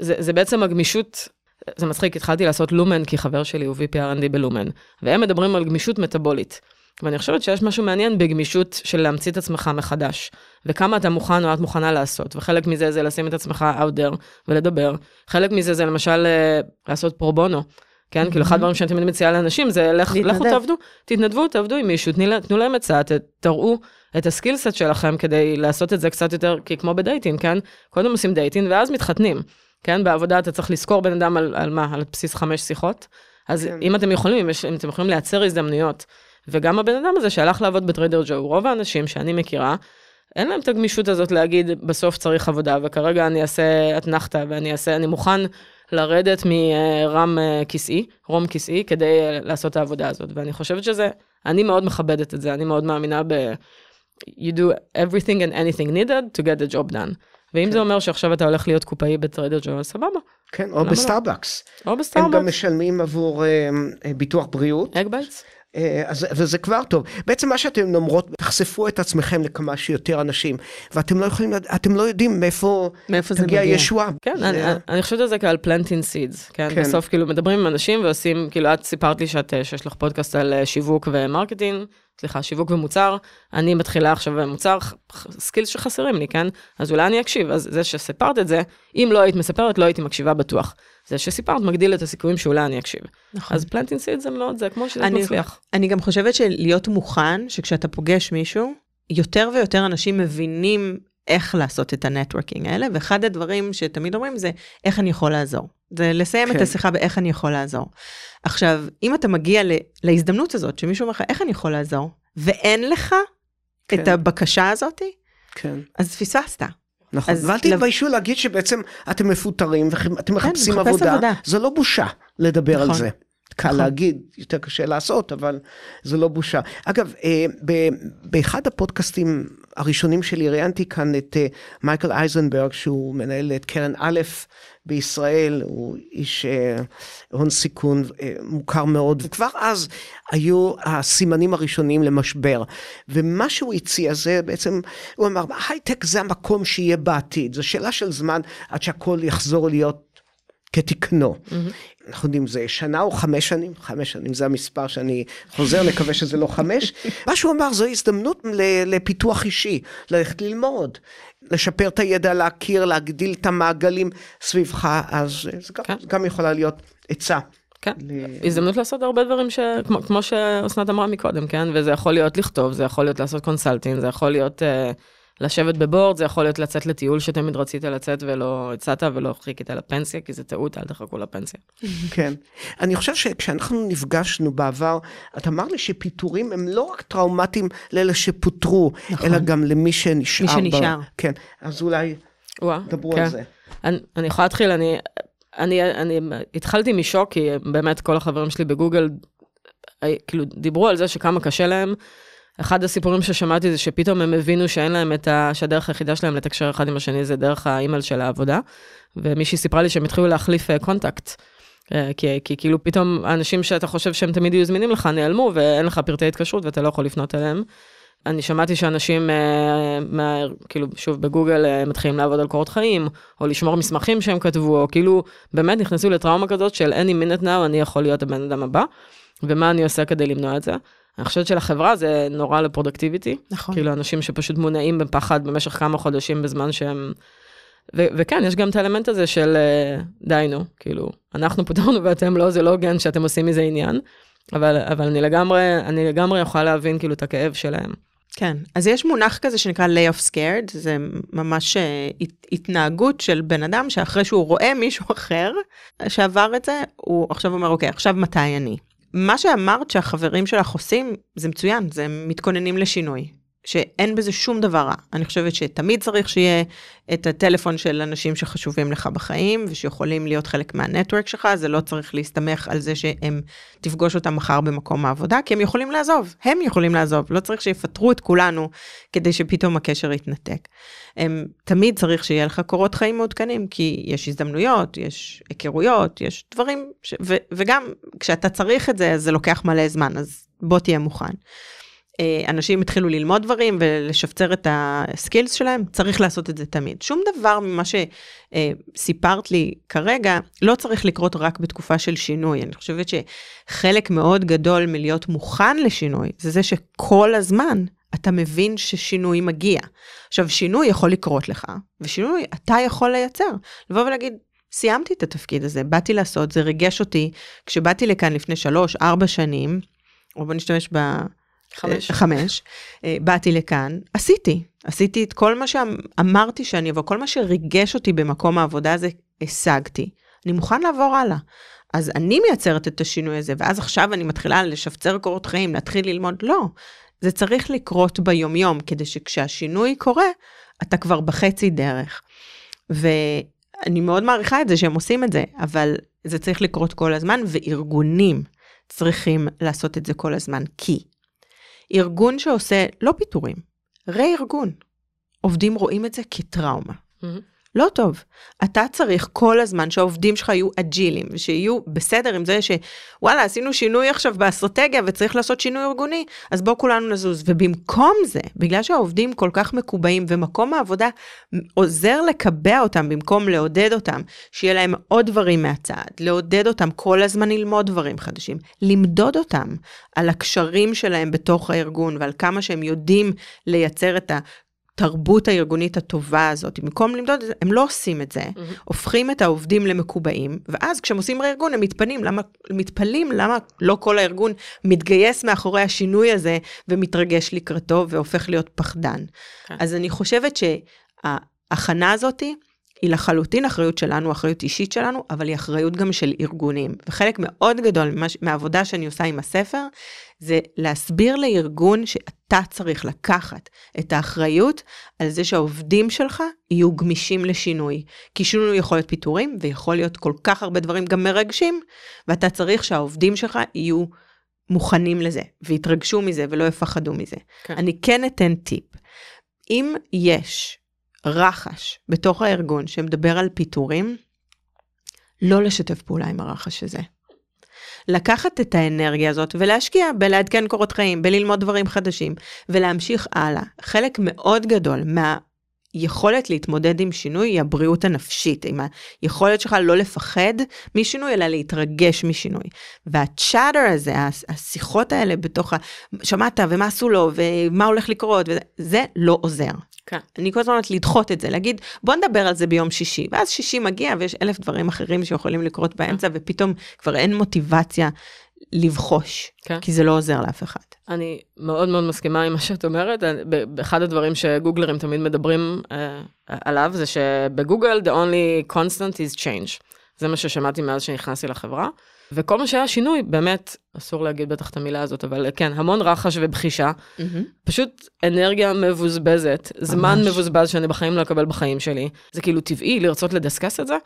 זה, זה בעצם הגמישות, זה מצחיק, התחלתי לעשות לומן כי חבר שלי הוא VPRND בלומן, והם מדברים על גמישות מטאבולית. ואני חושבת שיש משהו מעניין בגמישות של להמציא את עצמך מחדש, וכמה אתה מוכן או את מוכנה לעשות, וחלק מזה זה לשים את עצמך out there ולדבר, חלק מזה זה למשל אה, לעשות פרו בונו, כן? כאילו אחד הדברים שאני תמיד מציעה לאנשים זה לכו תעבדו, תתנדבו, תעבדו עם מישהו, תנו להם עצה, תראו את ה skill set שלכם כדי לעשות את זה קצת יותר, כי כמו ב dating, כן? קודם עושים dating ואז מתחתנים, כן? בעבודה אתה צריך לבחור בן אדם על, על מה? על בסיס חמש שיחות. אז כן. אם אתם יכולים, אם אתם יכולים לייצר הזדמנויות וגם הבן אדם הזה שהלך לעבוד ב Trader Joe, רוב האנשים שאני מכירה, אין להם את הגמישות הזאת להגיד, בסוף צריך עבודה, וכרגע אני אעשה אתנחתא, ואני אעשה, אני מוכן לרדת מרום אה, כיסאי, רום כיסאי, כדי לעשות את העבודה הזאת. ואני חושבת שזה, אני מאוד מכבדת את זה, אני מאוד מאמינה ב... you do everything and anything needed to get the job done. ואם כן. זה אומר שעכשיו אתה הולך להיות קופאי ב Trader Joe, אז סבבה. כן, או ב Starbucks. לא? או ב Starbucks. הם גם משלמים עבור אה, ביטוח בריאות. the benefits? אה, אז, וזה כבר טוב. בעצם מה שאתם אומרות, תחשפו את עצמכם לכמה שיותר אנשים, ואתם לא יכולים, אתם לא יודעים מאיפה, מאיפה תגיע ישועה. כן, זה... אני, אני חושבת על זה כעל planting seeds, כן? כן? בסוף כאילו מדברים עם אנשים ועושים, כאילו את סיפרת לי שאת, שיש לך פודקאסט על אה, שיווק ו marketing, סליחה, שיווק ומוצר, אני מתחילה עכשיו במוצר, skills שחסרים לי, כן? אז אולי אני אקשיב, אז זה שסיפרת את זה, אם לא היית מספרת, לא הייתי מקשיבה בטוח. זה שסיפרת מגדיל את הסיכויים שאולי אני אקשיב. נכון. אז planting seed זה מאוד, זה כמו שזה מצליח. אני גם חושבת שלהיות מוכן, שכשאתה פוגש מישהו, יותר ויותר אנשים מבינים איך לעשות את ה networking האלה, ואחד הדברים שתמיד אומרים זה, איך אני יכול לעזור. זה לסיים כן. את השיחה באיך אני יכול לעזור. עכשיו, אם אתה מגיע להזדמנות הזאת, שמישהו אומר לך, איך אני יכול לעזור, ואין לך כן. את הבקשה הזאת, כן. אז פספסת. נכון, ואל תתביישו לב... להגיד שבעצם אתם מפוטרים ואתם כן, מחפשים עבודה, עבודה, זה לא בושה. לדבר נכון. על זה. קל נכון. להגיד, יותר קשה לעשות, אבל זה לא בושה. אגב, אה, ב- באחד הפודקאסטים הראשונים שלי ראיינתי כאן את אה, מייקל אייזנברג, שהוא מנהל את קרן א' בישראל, הוא איש אה, הון סיכון אה, מוכר מאוד, וכבר אז היו הסימנים הראשונים למשבר. ומה שהוא הציע זה בעצם, הוא אמר, הייטק זה המקום שיהיה בעתיד, זו שאלה של זמן עד שהכל יחזור להיות כתקנו. אנחנו יודעים, זה שנה או חמש שנים? חמש שנים, זה המספר שאני חוזר, נקווה שזה לא חמש. [LAUGHS] מה שהוא אמר, זו הזדמנות לפיתוח אישי, ללכת ללמוד, לשפר את הידע, להכיר, להגדיל את המעגלים סביבך, אז זה גם, כן. גם יכולה להיות עצה. כן, ל- הזדמנות לעשות הרבה דברים ש... כמו, כמו שאסנת אמרה מקודם, כן? וזה יכול להיות לכתוב, זה יכול להיות לעשות consulting, זה יכול להיות אה, לשבת ב board, זה יכול להיות לצאת לטיול שתמיד רצית לצאת ולא יצאת ולא חיכית לפנסיה, כי זה טעות, אל תחכו לפנסיה. כן. אני חושב שכשאנחנו נפגשנו בעבר, את אמרת לי שפיטורים הם לא רק טראומטיים לאלה שפוטרו, נכון. אלא גם למי שנשאר. מי שנשאר. ב... כן, אז אולי בואו, דברו כן. על זה. אני, אני יכולה להתחיל, אני, אני, אני התחלתי משוק, כי באמת כל החברים שלי בגוגל, הי- כאילו, דיברו על זה שכמה קשה להם. אחד הסיפורים ששמעתי זה שפתאום הם הבינו שאין להם את ה... שהדרך היחידה שלהם לתקשר אחד עם השני זה דרך האימייל של העבודה. ומישהי סיפרה לי שהם התחילו להחליף אה, contact. אה, כי, כי כאילו פתאום האנשים שאתה חושב שהם תמיד יהיו זמינים לך נעלמו ואין לך פרטי התקשרות ואתה לא יכול לפנות אליהם. אני שמעתי שאנשים, אה, מה, כאילו, שוב, בגוגל אה, מתחילים לעבוד על קורות חיים, או לשמור מסמכים שהם כתבו, או כאילו, באמת נכנסו לטראומה כזאת של any minute now, אני יכול להיות הבן אדם הבא, ומה אני עושה כדי למנוע את זה. אני חושבת שלחברה זה נורא לפרודקטיביטי, נכון. כאילו, אנשים שפשוט מונעים בפחד במשך כמה חודשים בזמן שהם... ו- וכן, יש גם את האלמנט הזה של אה, די נו, כאילו, אנחנו פוטרנו ואתם לא, זה לא הוגן שאתם עושים מזה עניין, אבל, אבל אני לגמרי, אני לגמרי יכולה להבין כאילו את הכאב שלהם. כן, אז יש מונח כזה שנקרא lay of scared, זה ממש אה, הת- התנהגות של בן אדם שאחרי שהוא רואה מישהו אחר שעבר את זה, הוא עכשיו אומר, אוקיי, עכשיו מתי אני? מה שאמרת שהחברים שלך עושים, זה מצוין, זה מתכוננים לשינוי. שאין בזה שום דבר רע. אני חושבת שתמיד צריך שיהיה את הטלפון של אנשים שחשובים לך בחיים, ושיכולים להיות חלק מהנטוורק שלך, זה לא צריך להסתמך על זה שהם תפגוש אותם מחר במקום העבודה, כי הם יכולים לעזוב, הם יכולים לעזוב, לא צריך שיפטרו את כולנו כדי שפתאום הקשר יתנתק. הם, תמיד צריך שיהיה לך קורות חיים מעודכנים, כי יש הזדמנויות, יש היכרויות, יש דברים, ש, ו, וגם כשאתה צריך את זה, אז זה לוקח מלא זמן, אז בוא תהיה מוכן. אה, אנשים התחילו ללמוד דברים ולשפצר את הסקילס שלהם, צריך לעשות את זה תמיד. שום דבר ממה שסיפרת לי כרגע לא צריך לקרות רק בתקופה של שינוי. אני חושבת שחלק מאוד גדול מלהיות מוכן לשינוי, זה זה שכל הזמן אתה מבין ששינוי מגיע. עכשיו, שינוי יכול לקרות לך, ושינוי אתה יכול לייצר. לבוא ולהגיד, סיימתי את התפקיד הזה, באתי לעשות, זה ריגש אותי. כשבאתי לכאן לפני שלוש, ארבע שנים, או בוא נשתמש ב... חמש. אה, חמש. אה, באתי לכאן, עשיתי. עשיתי את כל מה שאמרתי שאני אבוא, כל מה שריגש אותי במקום העבודה הזה, השגתי. אני מוכן לעבור הלאה. אז אני מייצרת את השינוי הזה, ואז עכשיו אני מתחילה לשפצר קורות חיים, להתחיל ללמוד, לא. זה צריך לקרות ביומיום, כדי שכשהשינוי קורה, אתה כבר בחצי דרך. ואני מאוד מעריכה את זה שהם עושים את זה, אבל זה צריך לקרות כל הזמן, וארגונים צריכים לעשות את זה כל הזמן, כי ארגון שעושה לא פיטורים, רה-ארגון. עובדים רואים את זה כטראומה. מהמם. לא טוב. אתה צריך כל הזמן שהעובדים שלך יהיו אג'ילים, ושיהיו בסדר עם זה שוואלה, עשינו שינוי עכשיו באסטרטגיה וצריך לעשות שינוי ארגוני, אז בואו כולנו נזוז. ובמקום זה, בגלל שהעובדים כל כך מקובעים ומקום העבודה עוזר לקבע אותם במקום לעודד אותם, שיהיה להם עוד דברים מהצד, לעודד אותם כל הזמן ללמוד דברים חדשים, למדוד אותם על הקשרים שלהם בתוך הארגון ועל כמה שהם יודעים לייצר את ה... התרבות הארגונית הטובה הזאת, במקום למדוד את זה, הם לא עושים את זה, מהמם. הופכים את העובדים למקובעים, ואז כשהם עושים רה-ארגון הם מתפנים, למה, מתפלאים למה לא כל הארגון מתגייס מאחורי השינוי הזה ומתרגש לקראתו והופך להיות פחדן. כן. אז אני חושבת שההכנה הזאת היא לחלוטין אחריות שלנו, אחריות אישית שלנו, אבל היא אחריות גם של ארגונים. וחלק מאוד גדול מהעבודה שאני עושה עם הספר, זה להסביר לארגון שאתה צריך לקחת את האחריות על זה שהעובדים שלך יהיו גמישים לשינוי. כי שינוי יכול להיות פיטורים, ויכול להיות כל כך הרבה דברים גם מרגשים, ואתה צריך שהעובדים שלך יהיו מוכנים לזה, ויתרגשו מזה ולא יפחדו מזה. כן. אני כן אתן טיפ. אם יש רחש בתוך הארגון שמדבר על פיטורים, לא לשתף פעולה עם הרחש הזה. לקחת את האנרגיה הזאת ולהשקיע בלעדכן קורות חיים, בללמוד דברים חדשים, ולהמשיך הלאה. חלק מאוד גדול מהיכולת להתמודד עם שינוי היא הבריאות הנפשית, עם היכולת שלך לא לפחד משינוי, אלא להתרגש משינוי. והצ'אטר הזה, השיחות האלה בתוך ה... שמעת ומה עשו לו ומה הולך לקרות, וזה, זה לא עוזר. כן. אני כל הזמן אומרת לדחות את זה, להגיד בוא נדבר על זה ביום שישי, ואז שישי מגיע ויש אלף דברים אחרים שיכולים לקרות באמצע, ופתאום כבר אין מוטיבציה לבחוש, כן. כי זה לא עוזר לאף אחד. אני מאוד מאוד מסכימה עם מה שאת אומרת. אחד הדברים שגוגלרים תמיד מדברים uh, עליו זה שבגוגל the only constant is change. זה מה ששמעתי מאז שנכנסתי לחברה. וכל מה שהיה שינוי, באמת, אסור להגיד בטח את המילה הזאת, אבל כן, המון רחש ובחישה, פשוט אנרגיה מבוזבזת, זמן מבוזבז שאני בחיים לא אקבל בחיים שלי. זה כאילו טבעי לרצות לדסקס את זה,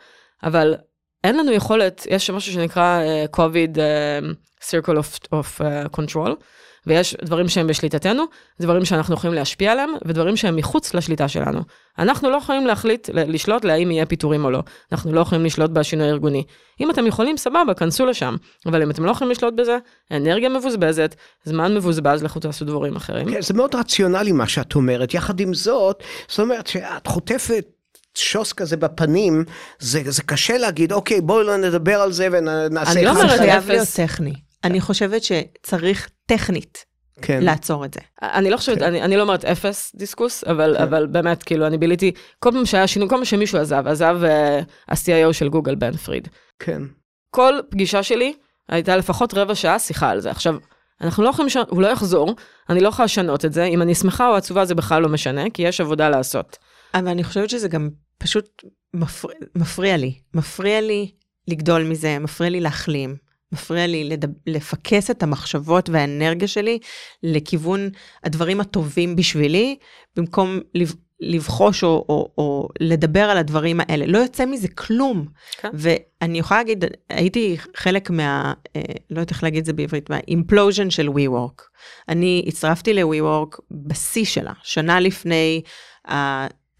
אבל אין לנו יכולת, יש משהו שנקרא uh, COVID uh, Circle of, of uh, Control, ויש דברים שהם בשליטתנו, דברים שאנחנו יכולים להשפיע עליהם, ודברים שהם מחוץ לשליטה שלנו. אנחנו לא יכולים להחליט, לשלוט להאם יהיה פיטורים או לא. אנחנו לא יכולים לשלוט בשינוי הארגוני. אם אתם יכולים, סבבה, כנסו לשם. אבל אם אתם לא יכולים לשלוט בזה, אנרגיה מבוזבזת, זמן מבוזבז, לכו תעשו דברים אחרים. כן, זה מאוד רציונלי מה שאת אומרת. יחד עם זאת, זאת אומרת שאת חוטפת שוס כזה בפנים, זה, זה קשה להגיד, אוקיי, בואו לא נדבר על זה ונעשה... אני לא זה אומרת חייב אפס. להיות טכני. אני חושבת שצריך טכנית כן. לעצור את זה. אני לא חושבת, כן. אני, אני לא אומרת אפס דיסקוס, אבל, כן. אבל באמת, כאילו, אני ביליתי, כל פעם שהיה שינוי, כל פעם שמישהו עזב, עזב uh, ה-CIO של גוגל, בן פריד. כן. כל פגישה שלי הייתה לפחות רבע שעה שיחה על זה. עכשיו, אנחנו לא יכולים, לש... הוא לא יחזור, אני לא יכולה לשנות את זה, אם אני שמחה או עצובה זה בכלל לא משנה, כי יש עבודה לעשות. אבל אני חושבת שזה גם פשוט מפריע, מפריע לי. מפריע לי לגדול מזה, מפריע לי להחלים. מפריע לי לדב, לפקס את המחשבות והאנרגיה שלי לכיוון הדברים הטובים בשבילי, במקום לב, לבחוש או, או, או לדבר על הדברים האלה. לא יוצא מזה כלום. כן. ואני יכולה להגיד, הייתי חלק מה, אה, לא יודעת איך להגיד את זה בעברית, מה-implosion של WeWork. אני הצטרפתי ל-WeWork בשיא שלה, שנה לפני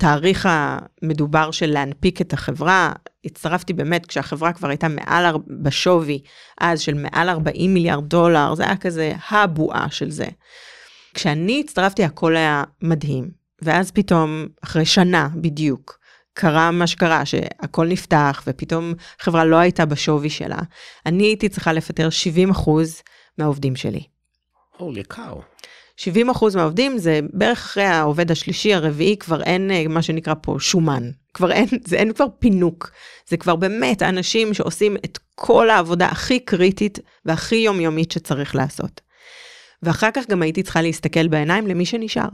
התאריך המדובר של להנפיק את החברה. הצטרפתי באמת כשהחברה כבר הייתה מעל, בשווי אז של מעל 40 מיליארד דולר, זה היה כזה הבועה של זה. כשאני הצטרפתי הכל היה מדהים, ואז פתאום, אחרי שנה בדיוק, קרה מה שקרה, שהכל נפתח, ופתאום חברה לא הייתה בשווי שלה. אני הייתי צריכה לפטר 70 אחוז מהעובדים שלי. הולי קאו. 70 אחוז מהעובדים זה בערך אחרי העובד השלישי, הרביעי, כבר אין אה, מה שנקרא פה שומן. כבר אין, זה אין כבר פינוק. זה כבר באמת האנשים שעושים את כל העבודה הכי קריטית והכי יומיומית שצריך לעשות. ואחר כך גם הייתי צריכה להסתכל בעיניים למי שנשאר.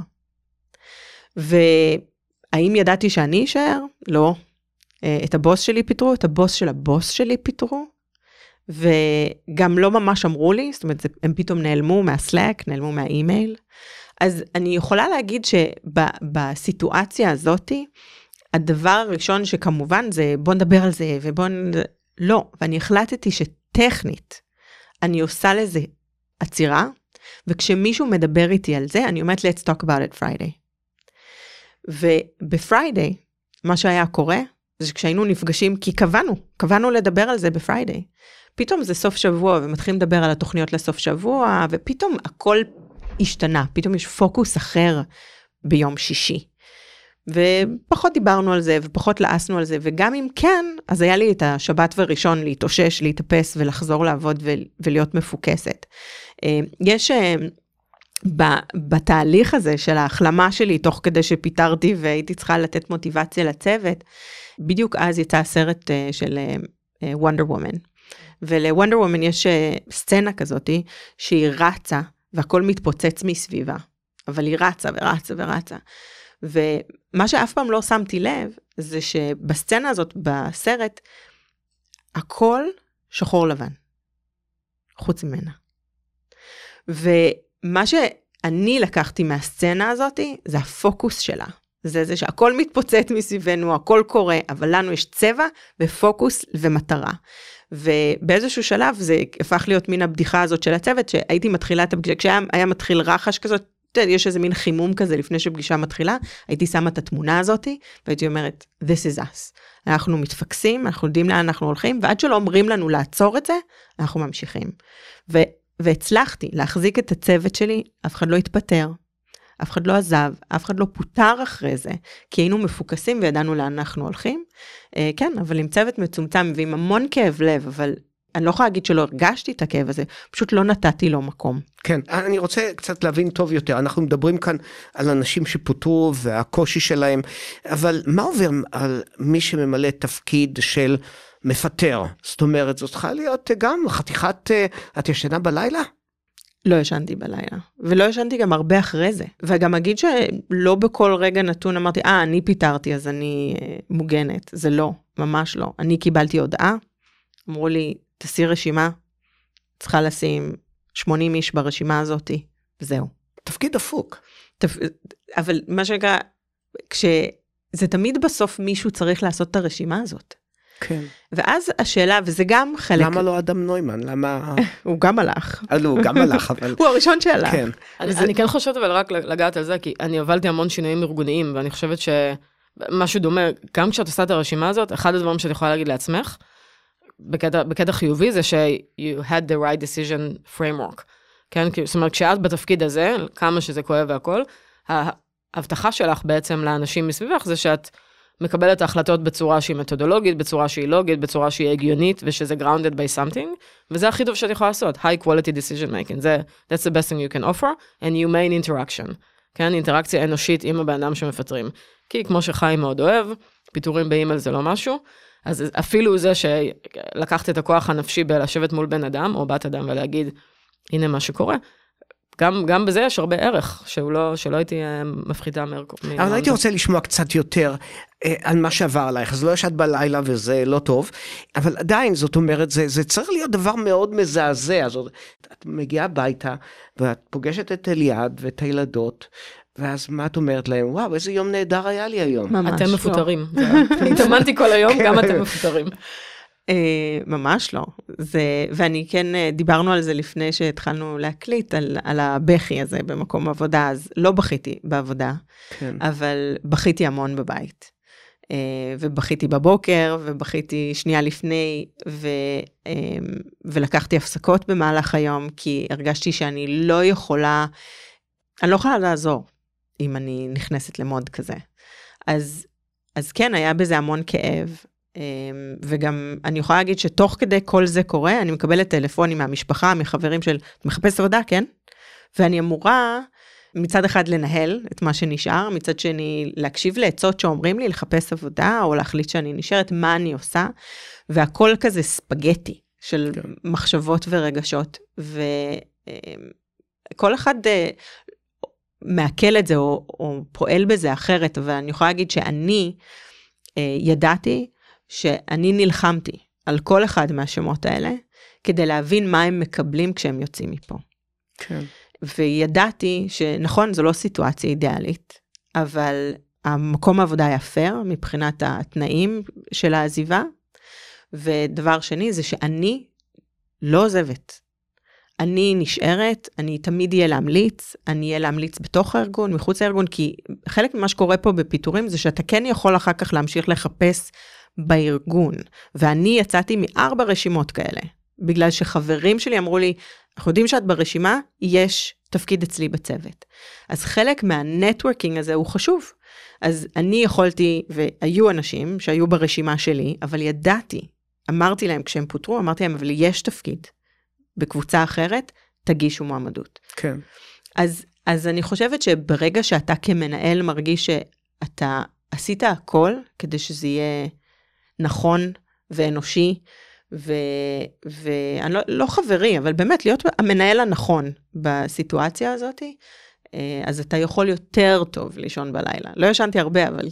והאם ידעתי שאני אשאר? לא. אה, את הבוס שלי פיטרו, את הבוס של הבוס שלי פיטרו, וגם לא ממש אמרו לי, זאת אומרת, הם פתאום נעלמו מהסלאק, נעלמו מהאימייל. אז אני יכולה להגיד שבסיטואציה הזאתי, הדבר הראשון שכמובן זה בוא נדבר על זה ובוא נ... לא, ואני החלטתי שטכנית אני עושה לזה עצירה, וכשמישהו מדבר איתי על זה, אני אומרת let's talk about it Friday. וב Friday, מה שהיה קורה, זה שכשהיינו נפגשים, כי קבענו, קבענו לדבר על זה ב Friday. פתאום זה סוף שבוע ומתחילים לדבר על התוכניות לסוף שבוע, ופתאום הכל השתנה, פתאום יש פוקוס אחר ביום שישי. ופחות דיברנו על זה ופחות לעסנו על זה, וגם אם כן, אז היה לי את השבת וראשון להתאושש, להתאפס ולחזור לעבוד ו- ולהיות מפוקסת. אה, יש אה, בתהליך הזה של ההחלמה שלי, תוך כדי שפיטרתי והייתי צריכה לתת מוטיבציה לצוות, בדיוק אז יצא הסרט אה, של וונדר וומן. ולוונדר וומן יש אה, סצנה כזאתי שהיא רצה והכל מתפוצץ מסביבה, אבל היא רצה ורצה ורצה. ומה שאף פעם לא שמתי לב, זה שבסצנה הזאת, בסרט, הכל שחור לבן, חוץ ממנה. ומה שאני לקחתי מהסצנה הזאת, זה הפוקוס שלה. זה זה שהכל מתפוצץ מסביבנו, הכל קורה, אבל לנו יש צבע ופוקוס ומטרה. ובאיזשהו שלב זה הפך להיות מין הבדיחה הזאת של הצוות, שהייתי מתחילה את הפגישה, כשהיה מתחיל רחש כזאת, יש איזה מין חימום כזה לפני שפגישה מתחילה, הייתי שמה את התמונה הזאתי, והייתי אומרת, this is us. אנחנו מתפקסים, אנחנו יודעים לאן אנחנו הולכים, ועד שלא אומרים לנו לעצור את זה, אנחנו ממשיכים. ו- והצלחתי להחזיק את הצוות שלי, אף אחד לא התפטר, אף אחד לא עזב, אף אחד לא פוטר אחרי זה, כי היינו מפוקסים וידענו לאן אנחנו הולכים. אה, כן, אבל עם צוות מצומצם ועם המון כאב לב, אבל אני לא יכולה להגיד שלא הרגשתי את הכאב הזה, פשוט לא נתתי לו מקום. כן, אני רוצה קצת להבין טוב יותר, אנחנו מדברים כאן על אנשים שפוטרו והקושי שלהם, אבל מה עובר על מי שממלא תפקיד של מפטר? זאת אומרת, זאת צריכה להיות גם חתיכת, אה, את ישנה בלילה? לא ישנתי בלילה, ולא ישנתי גם הרבה אחרי זה. וגם אגיד שלא בכל רגע נתון אמרתי, אה, אני פיטרתי אז אני אה, מוגנת. זה לא, ממש לא. אני קיבלתי הודעה, אמרו לי, תעשי רשימה, צריכה לשים 80 איש ברשימה הזאתי, וזהו. תפקיד דפוק. תפ... אבל מה שנקרא, כשזה תמיד בסוף מישהו צריך לעשות את הרשימה הזאת. כן. ואז השאלה, וזה גם חלק... למה לא אדם נוימן? למה... [LAUGHS] הוא גם הלך. אה, לא, הוא גם הלך, [LAUGHS] אבל... הוא הראשון שהלך. כן. אני, וזה... אני כן חושבת אבל רק לגעת על זה, כי אני הובלתי המון שינויים ארגוניים, ואני חושבת שמשהו דומה, גם כשאת עושה את הרשימה הזאת, אחד הדברים שאת יכולה להגיד לעצמך, בקטע, בקטע חיובי זה ש- you had the right decision framework. כן, זאת אומרת, כשאת בתפקיד הזה, כמה שזה כואב והכל, ההבטחה שלך בעצם לאנשים מסביבך זה שאת מקבלת ההחלטות בצורה שהיא מתודולוגית, בצורה שהיא לוגית, בצורה שהיא הגיונית, ושזה grounded by something, וזה הכי טוב שאת יכולה לעשות, high quality decision making, זה, that's the best thing you can offer, and humane interaction, כן, אינטראקציה אנושית עם הבן אדם שמפטרים. כי כמו שחיים מאוד אוהב, פיטורים באימייל זה לא משהו, אז אפילו זה שלקחת את הכוח הנפשי בלשבת מול בן אדם, או בת אדם, ולהגיד, הנה מה שקורה, גם, גם בזה יש הרבה ערך, שהוא לא, שלא הייתי אה, מפחיתה מערכו. אבל הייתי רוצה לשמוע קצת יותר אה, על מה שעבר עלייך, אז לא ישנת בלילה וזה לא טוב, אבל עדיין, זאת אומרת, זה, זה צריך להיות דבר מאוד מזעזע. זאת, את מגיעה הביתה, ואת פוגשת את אליעד ואת הילדות, ואז מה את אומרת להם? וואו, איזה יום נהדר היה לי היום. ממש אתם לא. מפוטרים. [LAUGHS] התאמנתי כל היום, גם אתם מפוטרים. Uh, ממש לא. זה, ואני כן, uh, דיברנו על זה לפני שהתחלנו להקליט, על, על הבכי הזה במקום עבודה, אז לא בכיתי בעבודה, כן. אבל בכיתי המון בבית. Uh, ובכיתי בבוקר, ובכיתי שנייה לפני, ו, uh, ולקחתי הפסקות במהלך היום, כי הרגשתי שאני לא יכולה, אני לא יכולה לעזור אם אני נכנסת למוד כזה. אז, אז כן, היה בזה המון כאב, וגם אני יכולה להגיד שתוך כדי כל זה קורה, אני מקבלת טלפונים מהמשפחה, מחברים של, את מחפשת עבודה, כן? ואני אמורה מצד אחד לנהל את מה שנשאר, מצד שני להקשיב לעצות שאומרים לי לחפש עבודה, או להחליט שאני נשארת, מה אני עושה, והכל כזה ספגטי של כן. מחשבות ורגשות, וכל אחד אה, מעכל את זה או, או פועל בזה אחרת, אבל אני יכולה להגיד שאני אה, ידעתי שאני נלחמתי על כל אחד מהשמות האלה, כדי להבין מה הם מקבלים כשהם יוצאים מפה. כן. וידעתי שנכון, זו לא סיטואציה אידיאלית, אבל המקום העבודה היה פייר מבחינת התנאים של העזיבה. ודבר שני זה שאני לא עוזבת. אני נשארת, אני תמיד אהיה להמליץ, אני אהיה להמליץ בתוך הארגון, מחוץ לארגון, כי חלק ממה שקורה פה בפיטורים זה שאתה כן יכול אחר כך להמשיך לחפש בארגון, ואני יצאתי מארבע רשימות כאלה, בגלל שחברים שלי אמרו לי, אנחנו יודעים שאת ברשימה, יש תפקיד אצלי בצוות. אז חלק מהנטוורקינג הזה הוא חשוב. אז אני יכולתי, והיו אנשים שהיו ברשימה שלי, אבל ידעתי, אמרתי להם כשהם פוטרו, אמרתי להם, אבל יש תפקיד בקבוצה אחרת, תגישו מועמדות. כן. אז, אז אני חושבת שברגע שאתה כמנהל מרגיש שאתה עשית הכל כדי שזה יהיה נכון ואנושי, ואני לא, לא חברי, אבל באמת להיות המנהל הנכון בסיטואציה הזאת, אה, אז אתה יכול יותר טוב לישון בלילה. לא ישנתי הרבה, אבל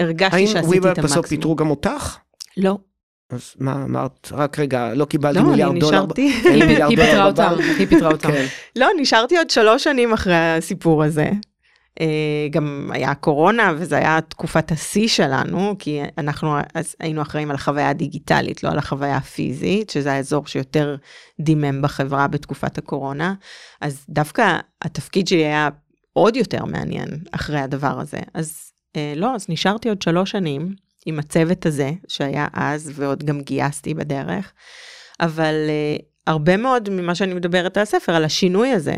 הרגשתי האם שעשיתי את וויבר המקסימום. בסוף פיטרו גם אותך? לא, אז מה אמרת? רק רגע, לא קיבלתי לא, אני מיליארד דולר. נשארתי. אין לי היא פיטרה אותם. היא פיטרה אותם. לא, נשארתי עוד שלוש שנים אחרי הסיפור הזה. אה, גם היה קורונה, וזו היה תקופת השיא שלנו, כי אנחנו אז היינו אחראים על החוויה הדיגיטלית, לא על החוויה הפיזית, שזה האזור שיותר דימם בחברה בתקופת הקורונה. אז דווקא התפקיד שלי היה עוד יותר מעניין אחרי הדבר הזה. אז אה, לא, אז נשארתי עוד שלוש שנים עם הצוות הזה, שהיה אז, ועוד גם גייסתי בדרך. אבל אה, הרבה מאוד ממה שאני מדברת על הספר, על השינוי הזה,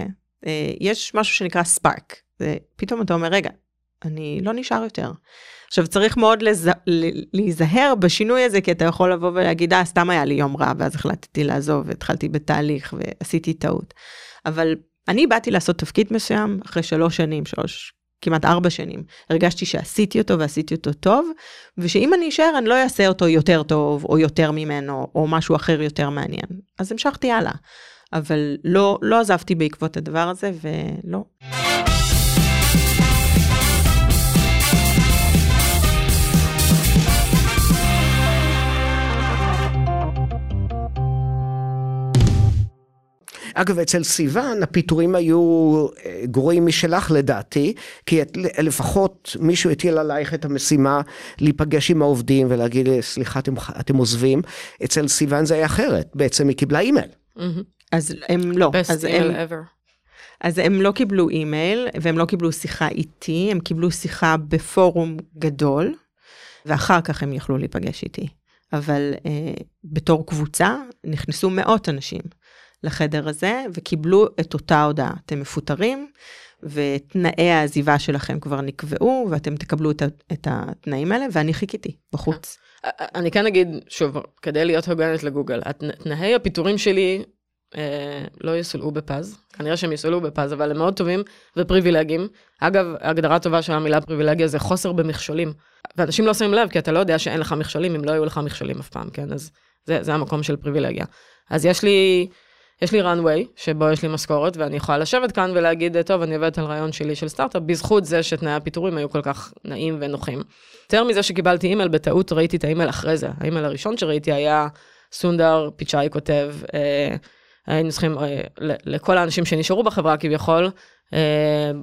יש משהו שנקרא ספארק. פתאום אתה אומר, רגע, אני לא נשאר יותר. עכשיו צריך מאוד לז... להיזהר בשינוי הזה, כי אתה יכול לבוא ולהגיד, אה, סתם היה לי יום רע, ואז החלטתי לעזוב, והתחלתי בתהליך, ועשיתי טעות. אבל אני באתי לעשות תפקיד מסוים אחרי שלוש שנים, שלוש, כמעט ארבע שנים. הרגשתי שעשיתי אותו ועשיתי אותו טוב, ושאם אני אשאר, אני לא אעשה אותו יותר טוב, או יותר ממנו, או משהו אחר יותר מעניין. אז המשכתי הלאה. אבל לא, לא עזבתי בעקבות הדבר הזה, ולא. אגב, אצל סיוון הפיטורים היו אה, גרועים משלך לדעתי, כי את, לפחות מישהו הטיל עלייך את המשימה להיפגש עם העובדים ולהגיד, סליחה, אתם, אתם עוזבים. אצל סיוון זה היה אחרת, בעצם היא קיבלה אימייל. מהמם. אז הם לא. best אז הם, email ever. אז הם לא קיבלו אימייל, והם לא קיבלו שיחה איתי, הם קיבלו שיחה בפורום גדול, ואחר כך הם יכלו להיפגש איתי. אבל אה, בתור קבוצה נכנסו מאות אנשים לחדר הזה, וקיבלו את אותה הודעה. אתם מפוטרים, ותנאי העזיבה שלכם כבר נקבעו, ואתם תקבלו את, את התנאים האלה, ואני חיכיתי בחוץ. אני כן אגיד, שוב, כדי להיות הוגנת לגוגל, תנאי הפיטורים שלי אה, לא יסולאו בפז, כנראה שהם יסולאו בפז, אבל הם מאוד טובים ופריבילגיים. אגב, הגדרה טובה של המילה פריבילגיה זה חוסר במכשולים. ואנשים לא שמים לב, כי אתה לא יודע שאין לך מכשולים, אם לא היו לך מכשולים אף פעם, כן? אז זה, זה המקום של פריבילגיה. אז יש לי, יש לי runway, שבו יש לי משכורת, ואני יכולה לשבת כאן ולהגיד, טוב, אני עובדת על רעיון שלי של סטארט-אפ, בזכות זה שתנאי הפיטורים היו כל כך נעים ונוחים. יותר מזה שקיבלתי אימייל, בטעות ראיתי את האימייל אחרי זה. האימייל הראשון שראיתי היה סונדר פיצ'אי כותב, אה, היינו צריכים, אה, לכל האנשים שנשארו בחברה כביכול, אה,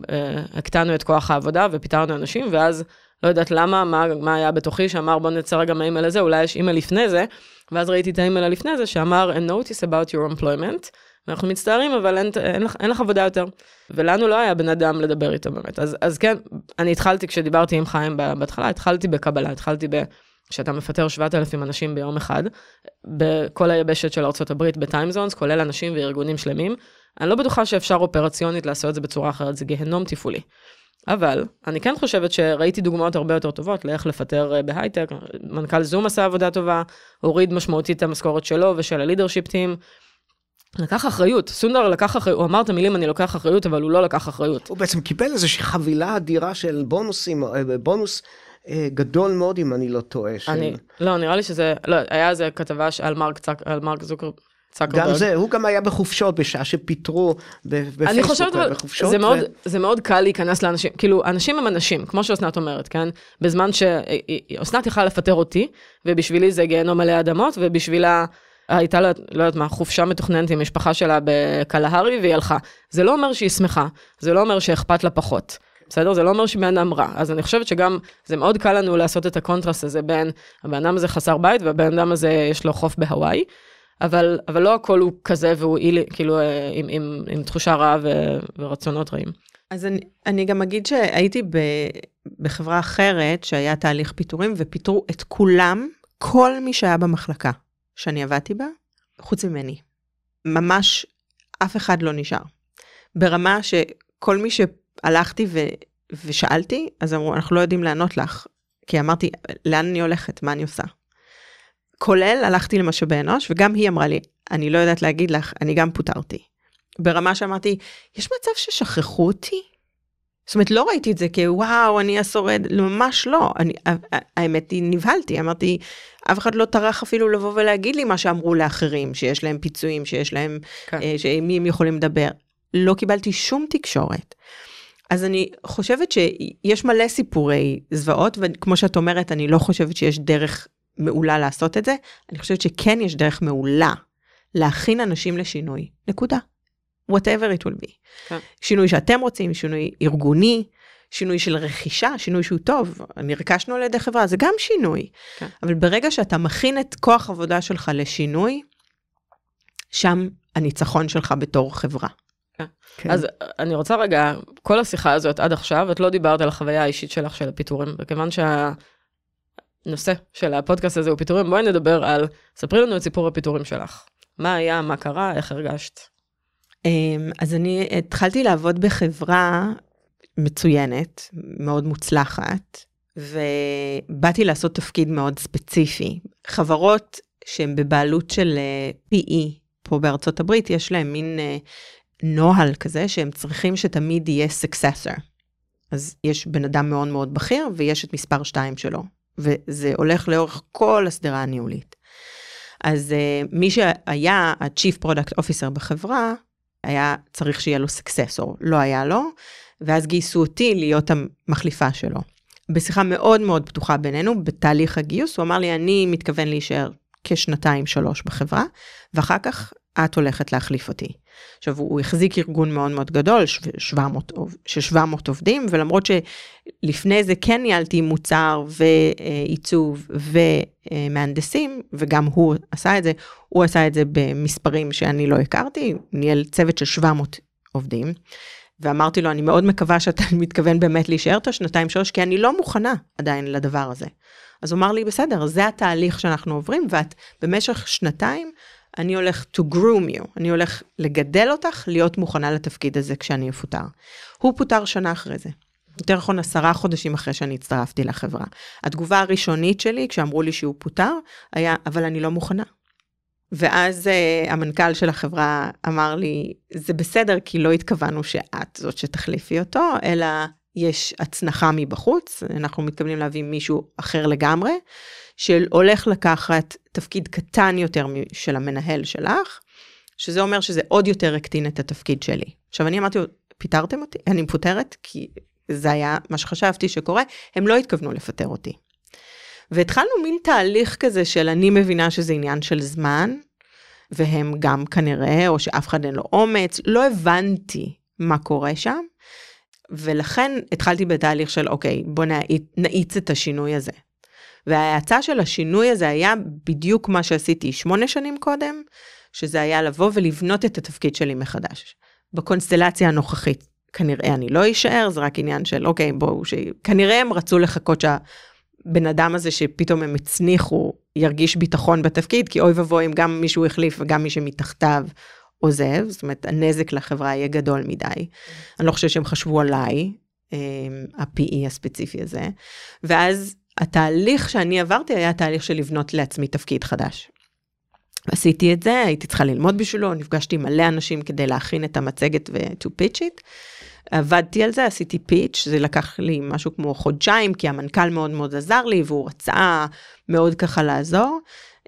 אה, הקטנו את כוח העבודה ופיטרנו אנשים, ואז לא יודעת למה, מה, מה היה בתוכי, שאמר בוא נצא רגע מהאימייל הזה, אולי יש אימייל לפני זה, ואז ראיתי את האימייל הלפני זה, שאמר, a notice about your employment, ואנחנו מצטערים, אבל אין, אין, לך, אין לך עבודה יותר. ולנו לא היה בן אדם לדבר איתו באמת. אז, אז כן, אני התחלתי, כשדיברתי עם חיים בהתחלה, התחלתי בקבלה, התחלתי ב... שאתה מפטר 7,000 אנשים ביום אחד, בכל היבשת של ארה"ב בטיימזונס, כולל אנשים וארגונים שלמים. אני לא בטוחה שאפשר אופרציונית לעשות את זה בצורה אחרת, זה גיהנום תפעולי. אבל אני כן חושבת שראיתי דוגמאות הרבה יותר טובות לאיך לפטר אה, בהייטק. מנכ"ל זום עשה עבודה טובה, הוריד משמעותית את המשכורת שלו ושל הלידרשיפ טים. לקח אחריות, סונדר לקח אחריות, הוא אמר את המילים אני לוקח אחריות, אבל הוא לא לקח אחריות. הוא בעצם קיבל איזושהי חבילה אדירה של בונוסים, אה, בונוס אה, גדול מאוד אם אני לא טועה. של- אני, לא, נראה לי שזה, לא, היה איזה כתבה על מרק צק, על מרק זוקר, צקרברג. גם זה, הוא גם היה בחופשות בשעה שפיטרו בפייסבוק. אני חושבת, בחופשות, זה ו- מאוד, זה מאוד קל להיכנס באנשים, כאילו, אנשים הם אנשים, כמו שאסנת אומרת, כן? בזמן שאסנת יכלה לפטר אותי, ובשבילי זה גיהנום עלי אדמות, ובשבילה הייתה לה, לא יודעת מה, חופשה מתוכננת עם המשפחה שלה בקלהרי, והיא הלכה. זה לא אומר שהיא שמחה, זה לא אומר שאכפת לה פחות. בסדר? זה לא אומר שבן אדם רע. אז אני חושבת שגם, זה מאוד קל לנו לעשות את הקונטרסט הזה בין הבן אדם הזה חסר בית, והבן אדם הזה יש לו חוף בהוואי. אבל, אבל לא הכל הוא כזה והוא אילי, כאילו אה, עם, עם, עם תחושה רעה ו, ורצונות רעים. אז אני, אני גם אגיד שהייתי ב, בחברה אחרת שהיה תהליך פיטורים ופיטרו את כולם, כל מי שהיה במחלקה שאני עבדתי בה, חוץ ממני. ממש אף אחד לא נשאר. ברמה שכל מי שהלכתי ו, ושאלתי, אז אמרו, אנחנו לא יודעים לענות לך. כי אמרתי, לאן אני הולכת? מה אני עושה? כולל הלכתי למשאבי אנוש, וגם היא אמרה לי, אני לא יודעת להגיד לך, אני גם פוטרתי. ברמה שאמרתי, יש מצב ששכחו אותי? זאת אומרת, לא ראיתי את זה כוואו, אני השורד, ממש לא. אני, האמת היא, נבהלתי, אמרתי, אף אחד לא טרח אפילו לבוא ולהגיד לי מה שאמרו לאחרים, שיש להם פיצויים, שיש להם, כן. אה, שעם מי הם יכולים לדבר. לא קיבלתי שום תקשורת. אז אני חושבת שיש מלא סיפורי זוועות, וכמו שאת אומרת, אני לא חושבת שיש דרך מעולה לעשות את זה, אני חושבת שכן יש דרך מעולה להכין אנשים לשינוי, נקודה. whatever it will be. כן. שינוי שאתם רוצים, שינוי ארגוני, שינוי של רכישה, שינוי שהוא טוב, נרכשנו על ידי חברה, זה גם שינוי. כן. אבל ברגע שאתה מכין את כוח עבודה שלך לשינוי, שם הניצחון שלך בתור חברה. כן. כן. אז אני רוצה רגע, כל השיחה הזאת עד עכשיו, את לא דיברת על החוויה האישית שלך של הפיטורים, וכיוון שהנושא של הפודקאסט הזה הוא פיטורים, בואי נדבר על, ספרי לנו את סיפור הפיטורים שלך. מה היה, מה קרה, איך הרגשת? אמ, אז אני התחלתי לעבוד בחברה מצוינת, מאוד מוצלחת, ובאתי לעשות תפקיד מאוד ספציפי. חברות שהן בבעלות של אה, PE פה בארצות הברית, יש להם מין אה, נוהל כזה שהם צריכים שתמיד יהיה סקססור. אז יש בן אדם מאוד מאוד בכיר ויש את מספר 2 שלו, וזה הולך לאורך כל הסדרה הניהולית. אז uh, מי שהיה ה-Chief Product Officer בחברה, היה צריך שיהיה לו סקססור, לא היה לו, ואז גייסו אותי להיות המחליפה שלו. בשיחה מאוד מאוד פתוחה בינינו, בתהליך הגיוס, הוא אמר לי, אני מתכוון להישאר כשנתיים שלוש בחברה, ואחר כך את הולכת להחליף אותי. עכשיו, הוא החזיק ארגון מאוד מאוד גדול, 700, של 700 עובדים, ולמרות שלפני זה כן ניהלתי מוצר ועיצוב ומהנדסים, וגם הוא עשה את זה, הוא עשה את זה במספרים שאני לא הכרתי, ניהל צוות של 700 עובדים. ואמרתי לו, אני מאוד מקווה שאתה [LAUGHS] מתכוון באמת להישאר את השנתיים שלוש, כי אני לא מוכנה עדיין לדבר הזה. אז הוא אמר לי, בסדר, זה התהליך שאנחנו עוברים, ואת במשך שנתיים אני הולך to groom you, אני הולך לגדל אותך להיות מוכנה לתפקיד הזה כשאני אפוטר. הוא פוטר שנה אחרי זה. יותר נכון עשרה חודשים אחרי שאני הצטרפתי לחברה. התגובה הראשונית שלי כשאמרו לי שהוא פוטר היה אבל אני לא מוכנה. ואז uh, המנכ"ל של החברה אמר לי זה בסדר כי לא התכוונו שאת זאת שתחליפי אותו אלא יש הצנחה מבחוץ אנחנו מתכוונים להביא מישהו אחר לגמרי שהולך לקחת תפקיד קטן יותר של המנהל שלך, שזה אומר שזה עוד יותר הקטין את התפקיד שלי. עכשיו אני אמרתי, פיטרתם אותי? אני מפוטרת? כי זה היה מה שחשבתי שקורה, הם לא התכוונו לפטר אותי. והתחלנו מין תהליך כזה של אני מבינה שזה עניין של זמן, והם גם כנראה, או שאף אחד אין לו אומץ, לא הבנתי מה קורה שם, ולכן התחלתי בתהליך של אוקיי, בוא נאיץ את השינוי הזה. וההאצה של השינוי הזה היה בדיוק מה שעשיתי שמונה שנים קודם, שזה היה לבוא ולבנות את התפקיד שלי מחדש. בקונסטלציה הנוכחית כנראה אני לא אשאר, זה רק עניין של אוקיי בואו, ש... כנראה הם רצו לחכות שהבן אדם הזה שפתאום הם הצניחו ירגיש ביטחון בתפקיד, כי אוי ואבוי אם גם מישהו החליף וגם מי שמתחתיו עוזב, זאת אומרת הנזק לחברה יהיה גדול מדי. אני לא חושבת שהם חשבו עליי, אה, ה-PE הספציפי הזה, ואז התהליך שאני עברתי היה תהליך של לבנות לעצמי תפקיד חדש. עשיתי את זה, הייתי צריכה ללמוד בשבילו, נפגשתי עם מלא אנשים כדי להכין את המצגת ו-to pitch it. עבדתי על זה, עשיתי פיץ', זה לקח לי משהו כמו חודשיים, כי המנכ"ל מאוד מאוד עזר לי והוא רצה מאוד ככה לעזור.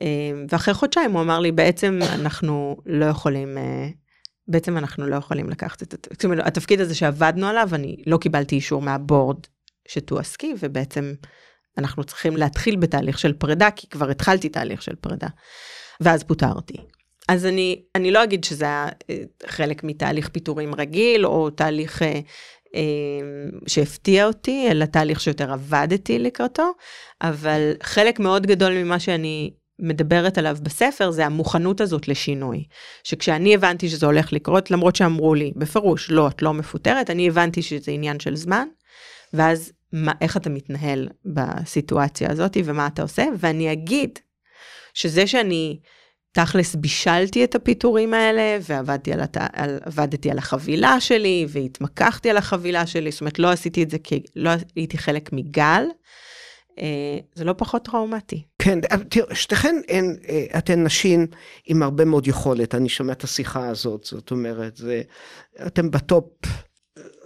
אה, ואחרי חודשיים הוא אמר לי, בעצם אנחנו לא יכולים, אה, בעצם אנחנו לא יכולים לקחת את התפקיד הזה שעבדנו עליו, אני לא קיבלתי אישור מהבורד שתועסקי, ובעצם אנחנו צריכים להתחיל בתהליך של פרידה, כי כבר התחלתי תהליך של פרידה. ואז פוטרתי. אז אני, אני לא אגיד שזה היה אה, חלק מתהליך פיטורים רגיל, או תהליך אה, אה, שהפתיע אותי, אלא תהליך שיותר עבדתי לקראתו, אבל חלק מאוד גדול ממה שאני מדברת עליו בספר זה המוכנות הזאת לשינוי. שכשאני הבנתי שזה הולך לקרות, למרות שאמרו לי בפירוש, לא, את לא מפוטרת, אני הבנתי שזה עניין של זמן, ואז מה, איך אתה מתנהל בסיטואציה הזאת ומה אתה עושה, ואני אגיד שזה שאני תכלס בישלתי את הפיטורים האלה ועבדתי על, הת... על, עבדתי על החבילה שלי והתמקחתי על החבילה שלי, זאת אומרת לא עשיתי את זה כי לא הייתי חלק מגל. אה, זה לא פחות טראומטי. כן, תראו, שתיכן הן, אה, אתן נשים עם הרבה מאוד יכולת, אני שומע את השיחה הזאת, זאת אומרת, זה, אתם בטופ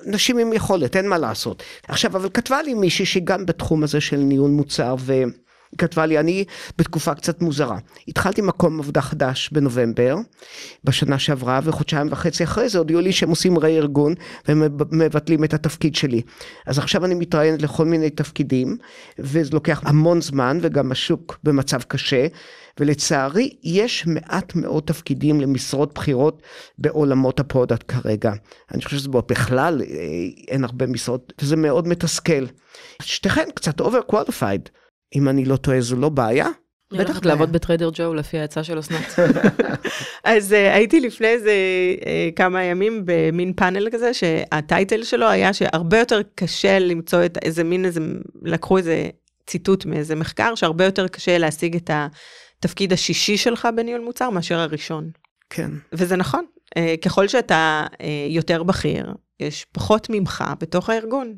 נשים עם יכולת, אין מה לעשות. עכשיו, אבל כתבה לי מישהי שגם בתחום הזה של ניהול מוצר, כתבה לי, אני בתקופה קצת מוזרה. התחלתי מקום עבודה חדש בנובמבר, בשנה שעברה, וחודשיים וחצי אחרי זה הודיעו לי שהם עושים רה-ארגון, והם מבטלים את התפקיד שלי. אז עכשיו אני מתראיינת לכל מיני תפקידים, וזה לוקח המון זמן, וגם השוק במצב קשה, ולצערי, יש מעט מאוד תפקידים למשרות בכירות בעולמות ה product כרגע. אני חושב שזה בכלל אה, אין הרבה משרות, וזה מאוד מתסכל. שתיכן קצת over qualified. אם אני לא טועה זו לא בעיה. בטח בטח לעבוד בטריידר ג'ו לפי העצה של אסנת. [LAUGHS] אז uh, הייתי לפני איזה uh, כמה ימים במין פאנל כזה, שהטייטל שלו היה שהרבה יותר קשה למצוא את איזה מין איזה, לקחו איזה ציטוט מאיזה מחקר, שהרבה יותר קשה להשיג את התפקיד השישי שלך בניהול מוצר מאשר הראשון. כן. וזה נכון, uh, ככל שאתה יותר בכיר, יש פחות ממך בתוך הארגון.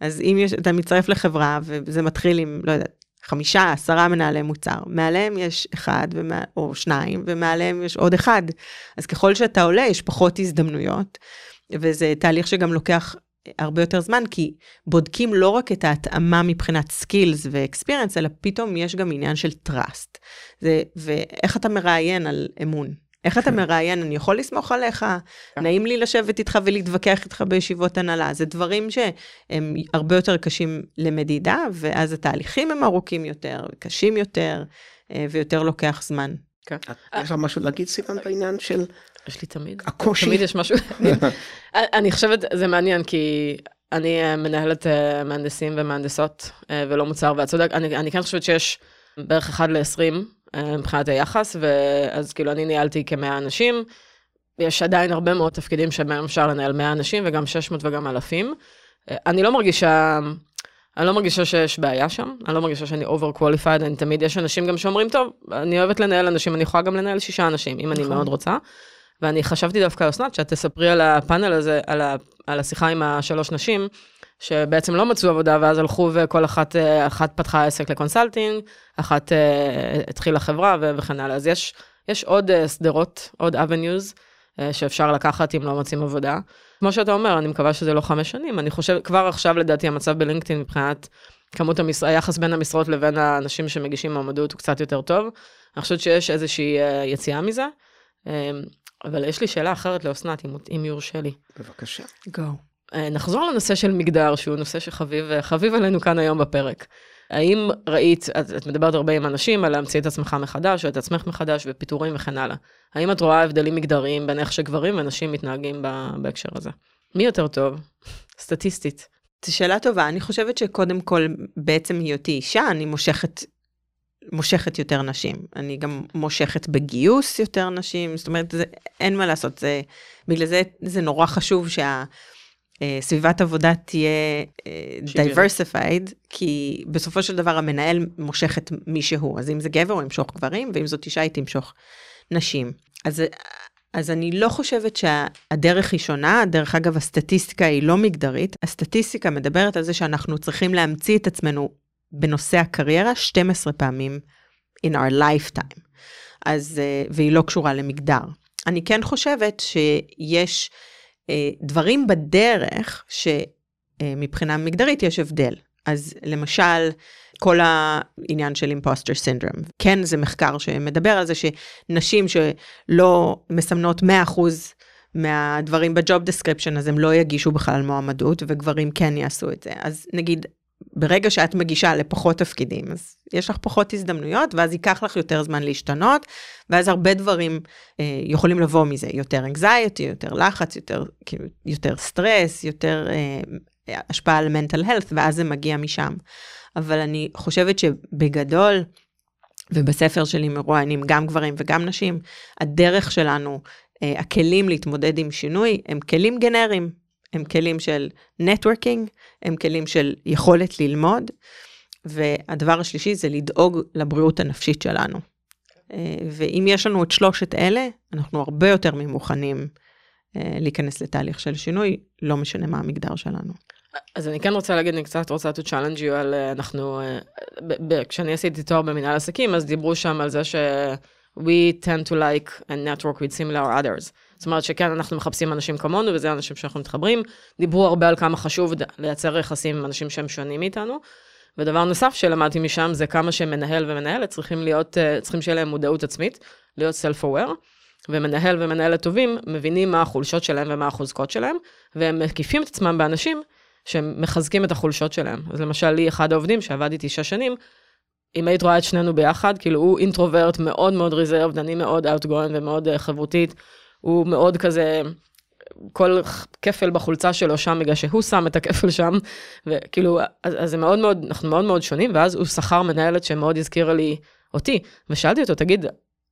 אז אם יש, אתה מצטרף לחברה וזה מתחיל עם, לא יודעת, חמישה, עשרה מנהלי מוצר, מעליהם יש אחד ומה, או שניים, ומעליהם יש עוד אחד. אז ככל שאתה עולה, יש פחות הזדמנויות, וזה תהליך שגם לוקח הרבה יותר זמן, כי בודקים לא רק את ההתאמה מבחינת skills ו experience, אלא פתאום יש גם עניין של. זה, ואיך אתה מראיין על אמון. איך אתה מראיין, אני יכול לסמוך עליך, נעים לי לשבת איתך ולהתווכח איתך בישיבות הנהלה. זה דברים שהם הרבה יותר קשים למדידה, ואז התהליכים הם ארוכים יותר, קשים יותר, אה, ויותר לוקח זמן. יש לך משהו להגיד סיוון בעניין של יש לי תמיד. הקושי? תמיד יש משהו. [LAUGHS] אני חושבת, זה מעניין, כי אני אה, מנהלת אה, מהנדסים ומהנדסות, ולא מוצר, ואת צודק, אני, אני כן חושבת שיש בערך 1 ל-20 מבחינת היחס, ואז כאילו אני ניהלתי כמאה אנשים. יש עדיין הרבה מאוד תפקידים שבהם אפשר לנהל 100 אנשים, וגם 600 וגם אלפים. אני לא מרגישה, אני לא מרגישה שיש בעיה שם, אני לא מרגישה שאני over qualified, אני תמיד, יש אנשים גם שאומרים, טוב, אני אוהבת לנהל אנשים, אני יכולה גם לנהל שישה אנשים, אם אני נכון. מאוד רוצה. ואני חשבתי דווקא אסנת, שאת תספרי על הפאנל הזה, על, ה, על השיחה עם השלוש נשים, שבעצם לא מצאו עבודה, ואז הלכו וכל אחת, אה, אחת פתחה עסק לקונסלטינג, אחת אה, התחילה חברה וכן הלאה. אז יש, יש עוד אה, שדרות, עוד avenues שאפשר לקחת אם לא מוצאים עבודה. כמו שאתה אומר, אני מקווה שזה לא חמש שנים. אני חושב, כבר עכשיו לדעתי המצב בלינקדאין מבחינת כמות המש... היחס בין המשרות לבין האנשים שמגישים מועמדות הוא קצת יותר טוב. אני חושבת שיש איזושהי אה, יציאה מזה. אבל יש לי שאלה אחרת לאסנת, אם, אם יורשה לי. בבקשה. go. אה, נחזור לנושא של מגדר, שהוא נושא שחביב אה, עלינו כאן היום בפרק. האם ראית, את, את מדברת הרבה עם אנשים על להמציא את עצמך מחדש, או את עצמך מחדש, ופיטורים וכן הלאה. האם את רואה הבדלים מגדריים בין איך שגברים ונשים מתנהגים בהקשר הזה? מי יותר טוב? [LAUGHS] סטטיסטית. זו שאלה טובה, אני חושבת שקודם כל, בעצם היותי אישה, אני מושכת, מושכת יותר נשים. אני גם מושכת בגיוס יותר נשים, זאת אומרת, זה, אין מה לעשות, זה, בגלל זה זה נורא חשוב שה... אה, סביבת עבודה תהיה אה, diversified, כי בסופו של דבר המנהל מושך את מי שהוא, אז אם זה גבר הוא ימשוך גברים, ואם זאת אישה היא תמשוך נשים. אז, אז אני לא חושבת שהדרך היא שונה, דרך אגב הסטטיסטיקה היא לא מגדרית, הסטטיסטיקה מדברת על זה שאנחנו צריכים להמציא את עצמנו בנושא הקריירה 12 פעמים in our lifetime, אז, אה, והיא לא קשורה למגדר. אני כן חושבת שיש דברים בדרך שמבחינה מגדרית יש הבדל. אז למשל, כל העניין של impostor syndrome. כן, זה מחקר שמדבר על זה שנשים שלא מסמנות 100% מהדברים ב job description, אז הם לא יגישו בכלל מועמדות, וגברים כן יעשו את זה. אז נגיד, ברגע שאת מגישה לפחות תפקידים, אז יש לך פחות הזדמנויות, ואז ייקח לך יותר זמן להשתנות, ואז הרבה דברים אה, יכולים לבוא מזה, יותר anxiety, יותר לחץ, יותר, כאילו, יותר סטרס, יותר אה, השפעה על mental health, ואז זה מגיע משם. אבל אני חושבת שבגדול, ובספר שלי מרואיינים גם גברים וגם נשים, הדרך שלנו, אה, הכלים להתמודד עם שינוי, הם כלים גנריים. הם כלים של networking, הם כלים של יכולת ללמוד, והדבר השלישי זה לדאוג לבריאות הנפשית שלנו. אה, ואם יש לנו את שלושת אלה, אנחנו הרבה יותר ממוכנים אה, להיכנס לתהליך של שינוי, לא משנה מה המגדר שלנו. אז אני כן רוצה להגיד, אני קצת רוצה to challenge you על אה, אנחנו, כשאני עשיתי תואר במנהל עסקים, אז דיברו שם על זה ש... we tend to like and network with similar others. זאת אומרת שכן, אנחנו מחפשים אנשים כמונו, וזה אנשים שאנחנו מתחברים. דיברו הרבה על כמה חשוב לייצר יחסים עם אנשים שהם שונים מאיתנו. ודבר נוסף שלמדתי משם זה כמה שמנהל ומנהלת צריכים להיות, אה, צריכים שיהיה להם מודעות עצמית, להיות self-aware, ומנהל ומנהלת טובים מבינים מה החולשות שלהם ומה החוזקות שלהם, והם מקיפים את עצמם באנשים שמחזקים את החולשות שלהם. אז למשל, לי אחד העובדים שעבד איתי שש שנים, אם היית רואה את שנינו ביחד, כאילו הוא אינטרוברט מאוד מאוד ריזרבד, אני מאוד אאוטגוין ומאוד uh, חברותית, הוא מאוד כזה, כל כפל בחולצה שלו שם בגלל שהוא שם את הכפל שם, וכאילו, אז, אז זה מאוד מאוד, אנחנו מאוד מאוד שונים, ואז הוא שכר מנהלת שמאוד הזכירה לי אותי, ושאלתי אותו, תגיד,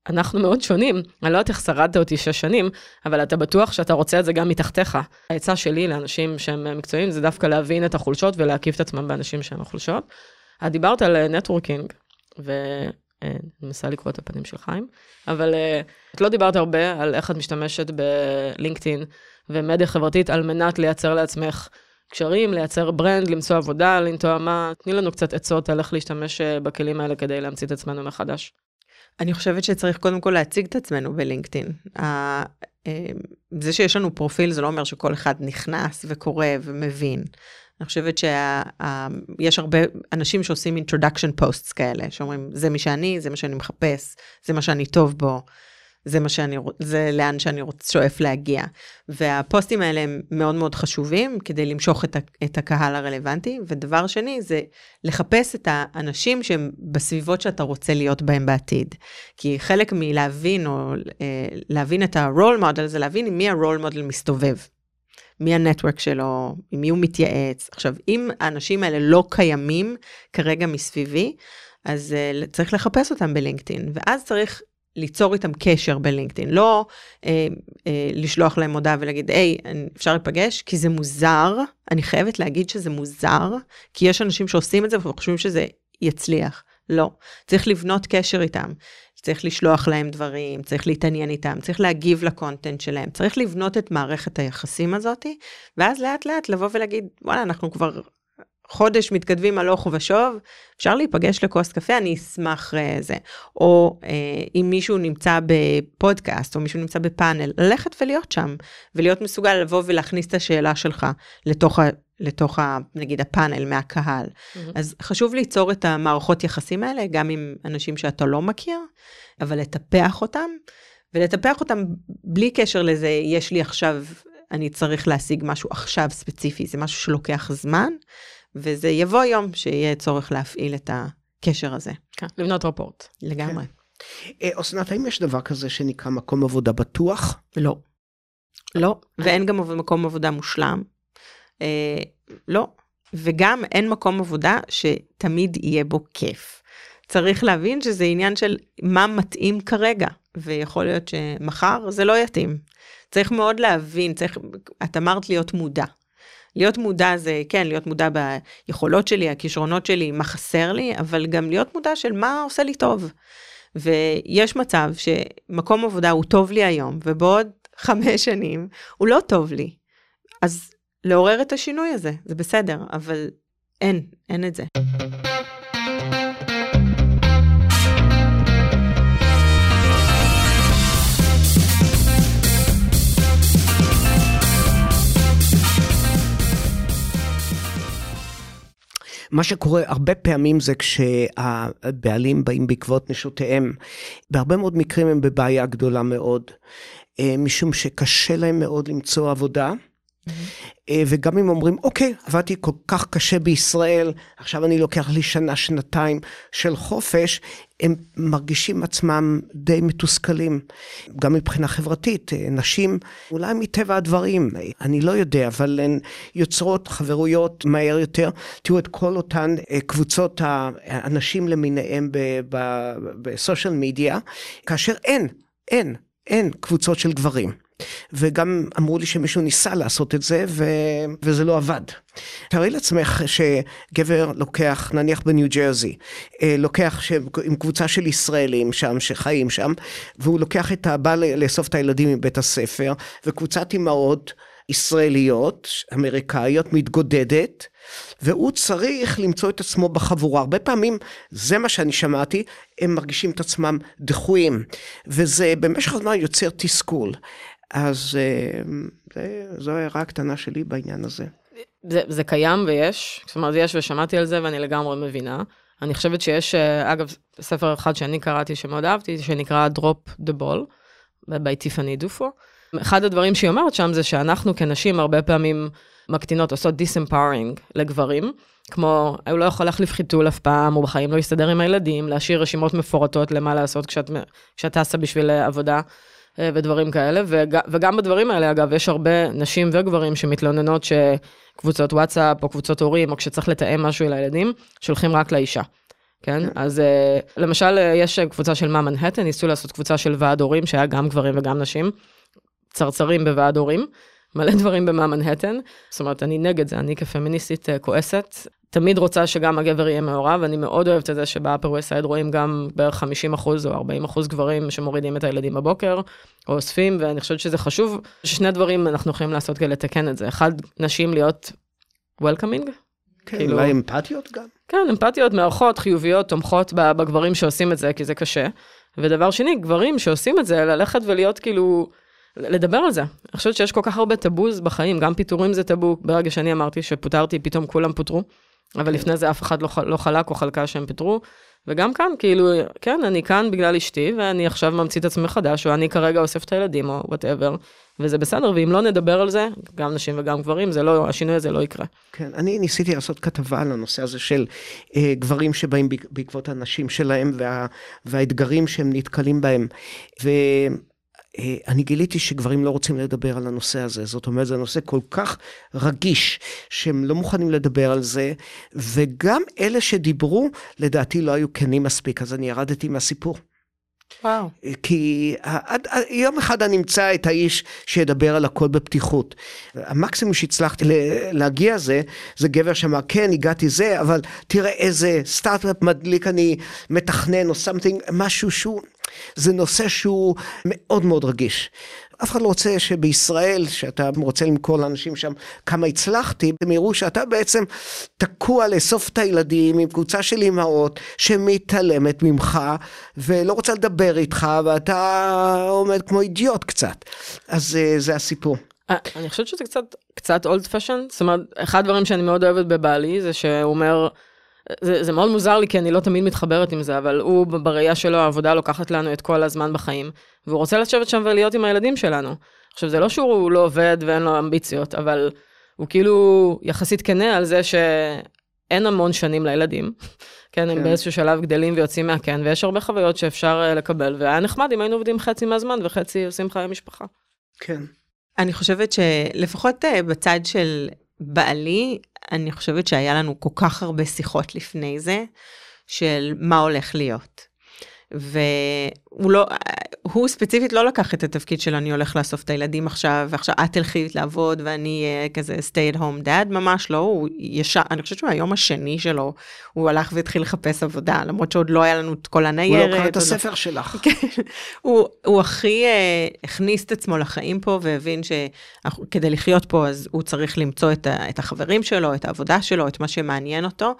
אנחנו מאוד שונים, אני לא יודעת איך שרדת אותי שש שנים, אבל אתה בטוח שאתה רוצה את זה גם מתחתיך. העצה שלי לאנשים שהם מקצועיים זה דווקא להבין את החולשות ולהקיף את עצמם באנשים שהם החולשות. את דיברת על נטוורקינג, ואני מנסה לקרוא את הפנים של חיים, אבל אה, את לא דיברת הרבה על איך את משתמשת בלינקדאין ומדיה חברתית על מנת לייצר לעצמך קשרים, לייצר ברנד, למצוא עבודה, לנטוע מה, תני לנו קצת עצות על איך להשתמש אה, בכלים האלה כדי להמציא את עצמנו מחדש. אני חושבת שצריך קודם כל להציג את עצמנו בלינקדאין. אה, זה שיש לנו פרופיל זה לא אומר שכל אחד נכנס וקורא ומבין. אני חושבת שיש הרבה אנשים שעושים introduction posts כאלה, שאומרים, זה מי שאני, זה מה שאני מחפש, זה מה שאני טוב בו, זה מה שאני, זה לאן שאני רוצ, שואף להגיע. והפוסטים האלה הם מאוד מאוד חשובים כדי למשוך את, ה, את הקהל הרלוונטי. ודבר שני, זה לחפש את האנשים שהם בסביבות שאתה רוצה להיות בהם בעתיד. כי חלק מלהבין, או אה, להבין את ה-role model, זה להבין עם מי ה-role model מסתובב. מי הנטוורק שלו, עם מי הוא מתייעץ. עכשיו, אם האנשים האלה לא קיימים כרגע מסביבי, אז uh, צריך לחפש אותם בלינקדאין, ואז צריך ליצור איתם קשר בלינקדאין, לא אה, אה, לשלוח להם הודעה ולהגיד, היי, אפשר להיפגש? כי זה מוזר, אני חייבת להגיד שזה מוזר, כי יש אנשים שעושים את זה וחושבים שזה יצליח. לא, צריך לבנות קשר איתם. צריך לשלוח להם דברים, צריך להתעניין איתם, צריך להגיב לקונטנט שלהם, צריך לבנות את מערכת היחסים הזאתי, ואז לאט לאט לבוא ולהגיד, וואלה, אנחנו כבר חודש מתכתבים הלוך ושוב, אפשר להיפגש לכוס קפה, אני אשמח uh, זה. או uh, אם מישהו נמצא בפודקאסט, או מישהו נמצא בפאנל, ללכת ולהיות שם, ולהיות מסוגל לבוא ולהכניס את השאלה שלך לתוך, ה, לתוך ה, נגיד הפאנל מהקהל. Mm-hmm. אז חשוב ליצור את המערכות יחסים האלה, גם עם אנשים שאתה לא מכיר, אבל לטפח אותם, ולטפח אותם בלי קשר לזה, יש לי עכשיו, אני צריך להשיג משהו עכשיו ספציפי, זה משהו שלוקח זמן. וזה יבוא יום שיהיה צורך להפעיל את הקשר הזה. כן, לבנות רפורט. לגמרי. כן. אה, אסנת, האם יש דבר כזה שנקרא מקום עבודה בטוח? לא. לא, ואין גם מקום עבודה מושלם. אה, לא, וגם אין מקום עבודה שתמיד יהיה בו כיף. צריך להבין שזה עניין של מה מתאים כרגע, ויכול להיות שמחר זה לא יתאים. צריך מאוד להבין, צריך, את אמרת להיות מודע. להיות מודע זה, כן, להיות מודע ביכולות שלי, הכישרונות שלי, מה חסר לי, אבל גם להיות מודע של מה עושה לי טוב. ויש מצב שמקום עבודה הוא טוב לי היום, ובעוד חמש שנים הוא לא טוב לי. אז לעורר את השינוי הזה, זה בסדר, אבל אין, אין את זה. מה שקורה הרבה פעמים זה כשהבעלים באים בעקבות נשותיהם, בהרבה מאוד מקרים הם בבעיה גדולה מאוד, אה, משום שקשה להם מאוד למצוא עבודה. אה, וגם אם אומרים, אוקיי, עבדתי כל כך קשה בישראל, עכשיו אני לוקח לי שנה, שנתיים של חופש, הם מרגישים עצמם די מתוסכלים, גם מבחינה חברתית. אה, נשים, אולי מטבע הדברים, אני לא יודע, אבל הן יוצרות חברויות מהר יותר. תראו את כל אותן אה, קבוצות האנשים למיניהם בסושיאל מדיה, כאשר אין, אין, אין קבוצות של גברים. וגם אמרו לי שמישהו ניסה לעשות את זה ו... וזה לא עבד. תארי לעצמך שגבר לוקח, נניח בניו ג'רזי, אה, לוקח ש... עם קבוצה של ישראלים שם, שחיים שם, והוא לוקח את הבא לאסוף את הילדים מבית הספר, וקבוצת אימהות ישראליות, אמריקאיות, מתגודדת, והוא צריך למצוא את עצמו בחבורה. הרבה פעמים, זה מה שאני שמעתי, הם מרגישים את עצמם דחויים, וזה במשך הזמן יוצר תסכול. אז אה, זו הערה הקטנה שלי בעניין הזה. זה, זה קיים ויש, זאת אומרת, יש ושמעתי על זה ואני לגמרי מבינה. אני חושבת שיש, אה, אגב, ספר אחד שאני קראתי שמאוד אהבתי, שנקרא Drop the Ball, by Tiffany Dufu. אחד הדברים שהיא אומרת שם זה שאנחנו כנשים הרבה פעמים מקטינות, עושות disempowering לגברים, כמו, הוא לא יכול להחליף חיתול אף פעם, הוא בחיים לא יסתדר עם הילדים, להשאיר רשימות מפורטות למה לעשות כשאת, כשאת טסה בשביל עבודה. אה, ודברים כאלה, וג, וגם בדברים האלה, אגב, יש הרבה נשים וגברים שמתלוננות שקבוצות וואטסאפ או קבוצות הורים, או כשצריך לתאם משהו לילדים, שולחים רק לאישה. כן? כן. אז אה, למשל, אה, יש קבוצה של מה מנהטן, ניסו לעשות קבוצה של ועד הורים, שהיה גם גברים וגם נשים, צרצרים בוועד הורים, מלא דברים באמא מנהטן. זאת אומרת, אני נגד זה, אני כפמיניסטית כועסת. תמיד רוצה שגם הגבר יהיה מעורב, אני מאוד אוהבת את זה שב Upper West רואים גם בערך 50 אחוז או 40 אחוז גברים שמורידים את הילדים בבוקר, או אוספים, ואני חושבת שזה חשוב, ששני דברים אנחנו יכולים לעשות כדי לתקן את זה. אחד, נשים להיות welcoming. כן, כאילו, אולי אמפתיות גם. כן, אמפתיות, מארחות, חיוביות, תומכות בגברים שעושים את זה, כי זה קשה. ודבר שני, גברים שעושים את זה, ללכת ולהיות כאילו... לדבר על זה. אני חושבת שיש כל כך הרבה taboos בחיים, גם פיטורים זה טאבו. ברגע שאני אמרתי שפוטרתי, פתאום כולם פוטרו. אבל לפני זה אף אחד לא, לא חלק או חלקה שהם פוטרו. וגם כאן, כאילו, כן, אני כאן בגלל אשתי, ואני עכשיו ממציא את עצמי מחדש, או אני כרגע אוסף את הילדים, או whatever, וזה בסדר, ואם לא נדבר על זה, גם נשים וגם גברים, זה לא, השינוי הזה לא יקרה. כן, אני ניסיתי לעשות כתבה על הנושא הזה של אה, גברים שבאים בעקבות הנשים שלהם, וה, והאתגרים שהם נתקלים בהם. ו... אה, אני גיליתי שגברים לא רוצים לדבר על הנושא הזה, זאת אומרת, זה נושא כל כך רגיש, שהם לא מוכנים לדבר על זה, וגם אלה שדיברו, לדעתי לא היו כנים מספיק, אז אני ירדתי מהסיפור. וואו. אה, כי עד, יום אחד אני אמצא את האיש שידבר על הכל בפתיחות. המקסימום שהצלחתי להגיע זה, זה גבר שאמר, כן, הגעתי זה, אבל תראה איזה סטארט-אפ מדליק אני מתכנן או something, משהו שהוא... זה נושא שהוא מאוד מאוד רגיש. אף אחד לא רוצה שבישראל, שאתה רוצה למכור לאנשים שם כמה הצלחתי, הם יראו שאתה בעצם תקוע לאסוף את הילדים עם קבוצה של אימהות שמתעלמת ממך ולא רוצה לדבר איתך ואתה עומד כמו אידיוט קצת. אז אה, זה הסיפור. אה, אני חושבת שזה קצת, קצת אולד פשן, זאת אומרת, אחד הדברים שאני מאוד אוהבת בבעלי זה שהוא אומר, זה, זה מאוד מוזר לי כי אני לא תמיד מתחברת עם זה, אבל הוא בראייה שלו העבודה לוקחת לנו את כל הזמן בחיים, והוא רוצה לשבת שם ולהיות עם הילדים שלנו. עכשיו זה לא שהוא לא עובד ואין לו אמביציות, אבל הוא כאילו יחסית כנה על זה שאין המון שנים לילדים. [LAUGHS] כן, הם כן. באיזשהו שלב גדלים ויוצאים מהקן, ויש הרבה חוויות שאפשר אה, לקבל, והיה נחמד אם היינו עובדים חצי מהזמן וחצי עושים חיי משפחה. כן. אני חושבת שלפחות אה, בצד של בעלי, אני חושבת שהיה לנו כל כך הרבה שיחות לפני זה, של מה הולך להיות. והוא לא, הוא ספציפית לא לקח את התפקיד שלו, אני הולך לאסוף את הילדים עכשיו, ועכשיו את תלכי לעבוד ואני אהיה כזה stay at home dad, ממש לא, הוא ישר, אני חושבת שהוא היום השני שלו, הוא הלך והתחיל לחפש עבודה, למרות שעוד לא היה לנו את כל הניירת. הוא לא קרא את הספר לא... שלך. [LAUGHS] כן, הוא, הוא הכי uh, הכניס את עצמו לחיים פה והבין שכדי לחיות פה אז הוא צריך למצוא את, ה, את החברים שלו, את העבודה שלו, את מה שמעניין אותו.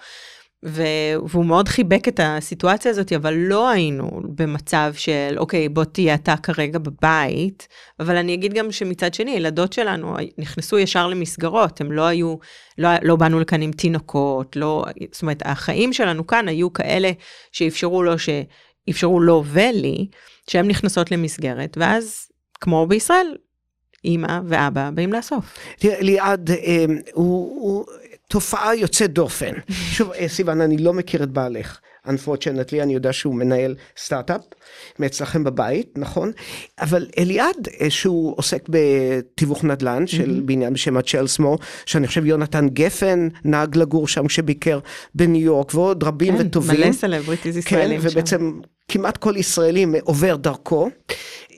והוא מאוד חיבק את הסיטואציה הזאת, אבל לא היינו במצב של, אוקיי, בוא תהיה אתה כרגע בבית, אבל אני אגיד גם שמצד שני, ילדות שלנו נכנסו ישר למסגרות, הם לא היו, לא, לא באנו לכאן עם תינוקות, לא, זאת אומרת, החיים שלנו כאן היו כאלה שאפשרו לו, שאפשרו לו ולי, שהן נכנסות למסגרת, ואז, כמו בישראל, אימא ואבא באים לאסוף. תראה, ליעד, אה, הוא, הוא תופעה יוצאת דופן. שוב, אה, סיוון, אני לא מכיר את בעלך. unfortunately, אני יודע שהוא מנהל סטארט-אפ מאצלכם מהבית, נכון? אבל אליעד, אה, שהוא עוסק בתיווך נדל"ן של mm-hmm. בניין בשם הצ'לסמור, שאני חושב יונתן גפן נהג לגור שם כשביקר בניו יורק, ועוד רבים כן, וטובים. מלא סלבריטיז ישראלים כן, ובעצם כמעט כל ישראלי עובר דרכו.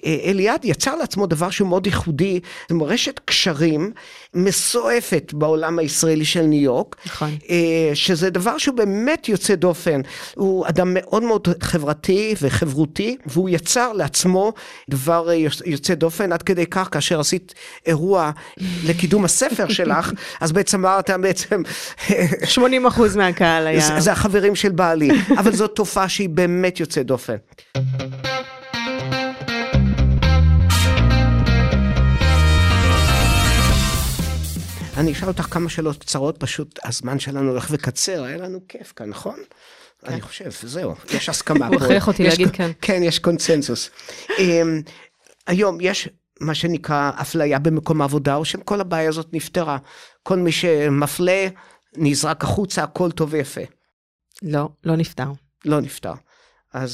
אליעד יצר לעצמו דבר שהוא מאוד ייחודי, זו רשת קשרים מסועפת בעולם הישראלי של ניו יורק, נכון. אה, שזה דבר שהוא באמת יוצא דופן. הוא אדם מאוד מאוד חברתי וחברותי, והוא יצר לעצמו דבר יוצא דופן, עד כדי כך כאשר עשית אירוע לקידום הספר שלך, [LAUGHS] אז בעצם אמרת בעצם... [LAUGHS] 80 אחוז מהקהל היה... זה, זה החברים של בעלי, אבל זו תופעה שהיא באמת יוצאת דופן. אני אשאל אותך כמה שאלות קצרות, פשוט הזמן שלנו הולך וקצר, היה לנו כיף כאן, נכון? כן. אני חושב, זהו, יש הסכמה הוא. הכריח אותי להגיד כן. כן, יש קונצנזוס. אמ, היום יש מה שנקרא אפליה במקום העבודה, או שכל הבעיה הזאת נפתרה. כל מי שמפלה, נזרק החוצה, הכל טוב ויפה. לא, לא נפתר. לא נפתר. אז,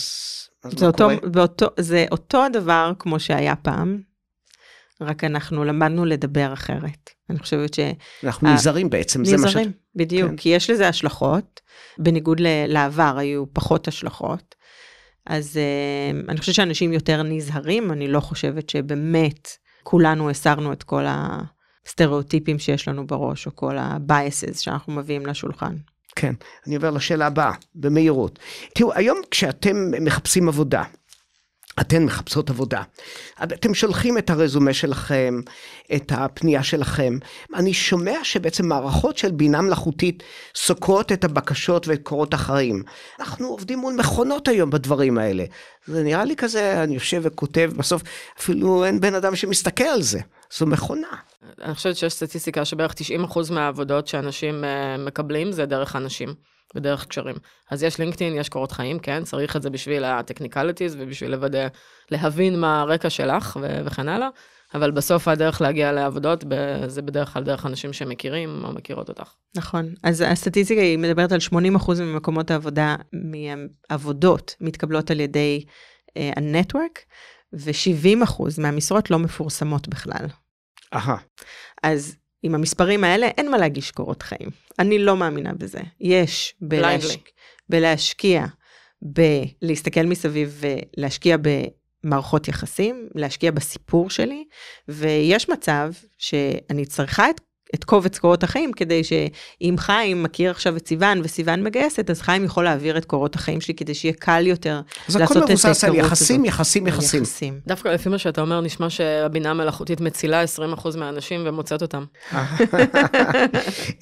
אז זה מה אותו, קורה? באותו, זה אותו הדבר כמו שהיה פעם, רק אנחנו למדנו לדבר אחרת. אני חושבת ש... אנחנו נזהרים בעצם, זה מה שאת... נזהרים, בדיוק, כן. כי יש לזה השלכות, בניגוד לעבר היו פחות השלכות. אז uh, אני חושבת שאנשים יותר נזהרים, אני לא חושבת שבאמת כולנו הסרנו את כל הסטריאוטיפים שיש לנו בראש, או כל ה-biases שאנחנו מביאים לשולחן. כן, אני עובר לשאלה הבאה, במהירות. תראו, היום כשאתם מחפשים עבודה, אתן מחפשות עבודה, אתם שולחים את הרזומה שלכם, את הפנייה שלכם, אני שומע שבעצם מערכות של בינה מלאכותית סוקרות את הבקשות ואת קורות החיים. אנחנו עובדים מול מכונות היום בדברים האלה. זה נראה לי כזה, אני יושב וכותב, בסוף אפילו אין בן אדם שמסתכל על זה, זו מכונה. אני חושבת שיש סטטיסטיקה שבערך 90% מהעבודות שאנשים אה, מקבלים זה דרך אנשים ודרך קשרים. אז יש לינקדאין, יש קורות חיים, כן, צריך את זה בשביל הטכניקליטיז ובשביל לוודא, להבין מה הרקע שלך ו- וכן הלאה, אבל בסוף הדרך להגיע לעבודות ב- זה בדרך כלל דרך אנשים שמכירים או מכירות אותך. נכון, אז הסטטיסטיקה היא מדברת על 80% ממקומות העבודה, מעבודות מתקבלות על ידי uh, ה-network, ו-70% מהמשרות לא מפורסמות בכלל. אהה, אז עם המספרים האלה אין מה להגיש קורות חיים. אני לא מאמינה בזה. יש בלהש... בלהשקיע, בלהסתכל מסביב ולהשקיע במערכות יחסים, להשקיע בסיפור שלי, ויש מצב שאני צריכה את, את קובץ קורות החיים כדי שאם חיים מכיר עכשיו את סיוון וסיוון מגייסת, אז חיים יכול להעביר את קורות החיים שלי כדי שיהיה קל יותר אז הכל לעשות את מבוסס על יחסים, הזאת. יחסים, יחסים. יחסים. דווקא לפי מה שאתה אומר, נשמע שהבינה המלאכותית מצילה 20% מהאנשים ומוצאת אותם.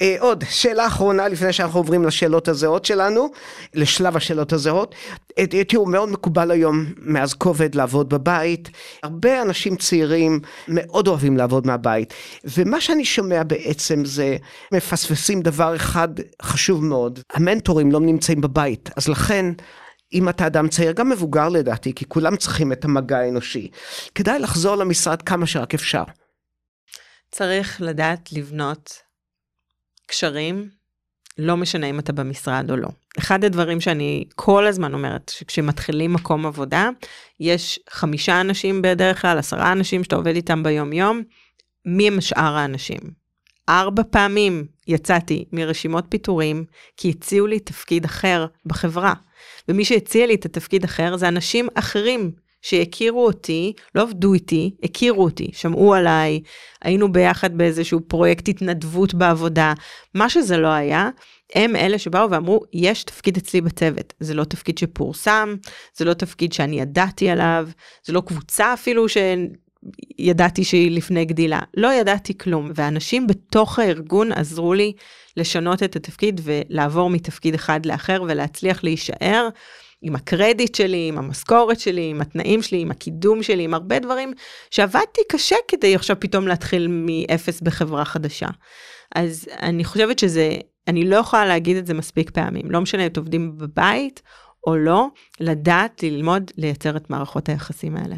אה, עוד, שאלה אחרונה לפני שאנחנו עוברים לשאלות הזהות שלנו, לשלב השאלות הזהות. אה, אה, תראו, מאוד מקובל היום מאז כובד לעבוד בבית. הרבה אנשים צעירים מאוד אוהבים לעבוד מהבית. ומה שאני שומע בעצם זה, מפספסים דבר אחד חשוב מאוד, המנטורים לא נמצאים בבית, אז לכן... אם אתה אדם צעיר, גם מבוגר לדעתי, כי כולם צריכים את המגע האנושי, כדאי לחזור למשרד כמה שרק אפשר. צריך לדעת לבנות קשרים, לא משנה אם אתה במשרד או לא. אחד הדברים שאני כל הזמן אומרת, שכשמתחילים מקום עבודה, יש חמישה אנשים בדרך כלל, עשרה אנשים שאתה עובד איתם ביום-יום, מי הם שאר האנשים? ארבע פעמים יצאתי מרשימות פיטורים, כי הציעו לי תפקיד אחר בחברה. ומי שהציע לי את התפקיד אחר זה אנשים אחרים שהכירו אותי, לא עבדו איתי, הכירו אותי, שמעו עליי, היינו ביחד באיזשהו פרויקט התנדבות בעבודה, מה שזה לא היה, הם אלה שבאו ואמרו, יש תפקיד אצלי בצוות. זה לא תפקיד שפורסם, זה לא תפקיד שאני ידעתי עליו, זה לא קבוצה אפילו שידעתי שהיא לפני גדילה. לא ידעתי כלום, ואנשים בתוך הארגון עזרו לי לשנות את התפקיד ולעבור מתפקיד אחד לאחר ולהצליח להישאר. עם הקרדיט שלי, עם המשכורת שלי, עם התנאים שלי, עם הקידום שלי, עם הרבה דברים שעבדתי קשה כדי עכשיו פתאום להתחיל מאפס בחברה חדשה. אז אני חושבת שזה, אני לא יכולה להגיד את זה מספיק פעמים, לא משנה אם עובדים בבית או לא, לדעת ללמוד לייצר את מערכות היחסים האלה.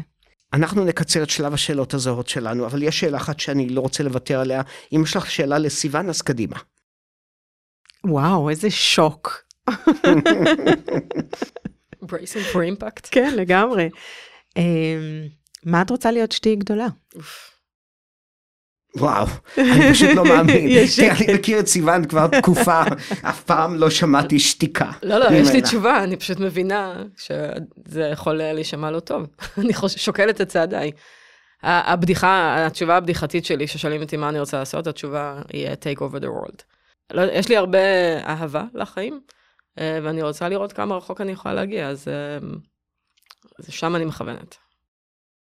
אנחנו נקצר את שלב השאלות הזהות שלנו, אבל יש שאלה אחת שאני לא רוצה לוותר עליה. אם יש לך שאלה לסיוון, אז קדימה. וואו, איזה שוק. [LAUGHS] Bracing for impact. כן, לגמרי. אמ, מה את רוצה להיות שתי גדולה? וואו, אני פשוט לא מאמין. [LAUGHS] יש שקט. אני מכיר את סיוון כבר תקופה, [LAUGHS] אף פעם לא שמעתי שתיקה. לא, לא, יש לי. תשובה, אני פשוט מבינה שזה יכול להישמע לא טוב. [LAUGHS] אני שוקלת את צעדיי. ה- הבדיחה, התשובה הבדיחתית שלי, ששואלים אותי מה אני רוצה לעשות, התשובה היא take over the world. לא, יש לי הרבה אהבה לחיים, אה, ואני רוצה לראות כמה רחוק אני יכולה להגיע, אז אה, אז שם אני מכוונת.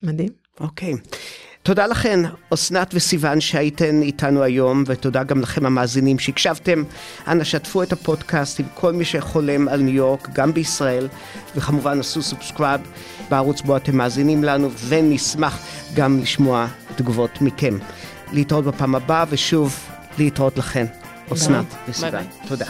מדהים. אוקיי. תודה לכן, אסנת וסיוון, שהייתן איתנו היום, ותודה גם לכם המאזינים שהקשבתם. אנא שתפו את הפודקאסט עם כל מי שחולם על ניו יורק, גם בישראל, וכמובן עשו subscribe בערוץ בו אתם מאזינים לנו, ונשמח גם לשמוע תגובות מכם. להתראות בפעם הבאה, ושוב, להתראות לכן, אסנת. ביי. תודה.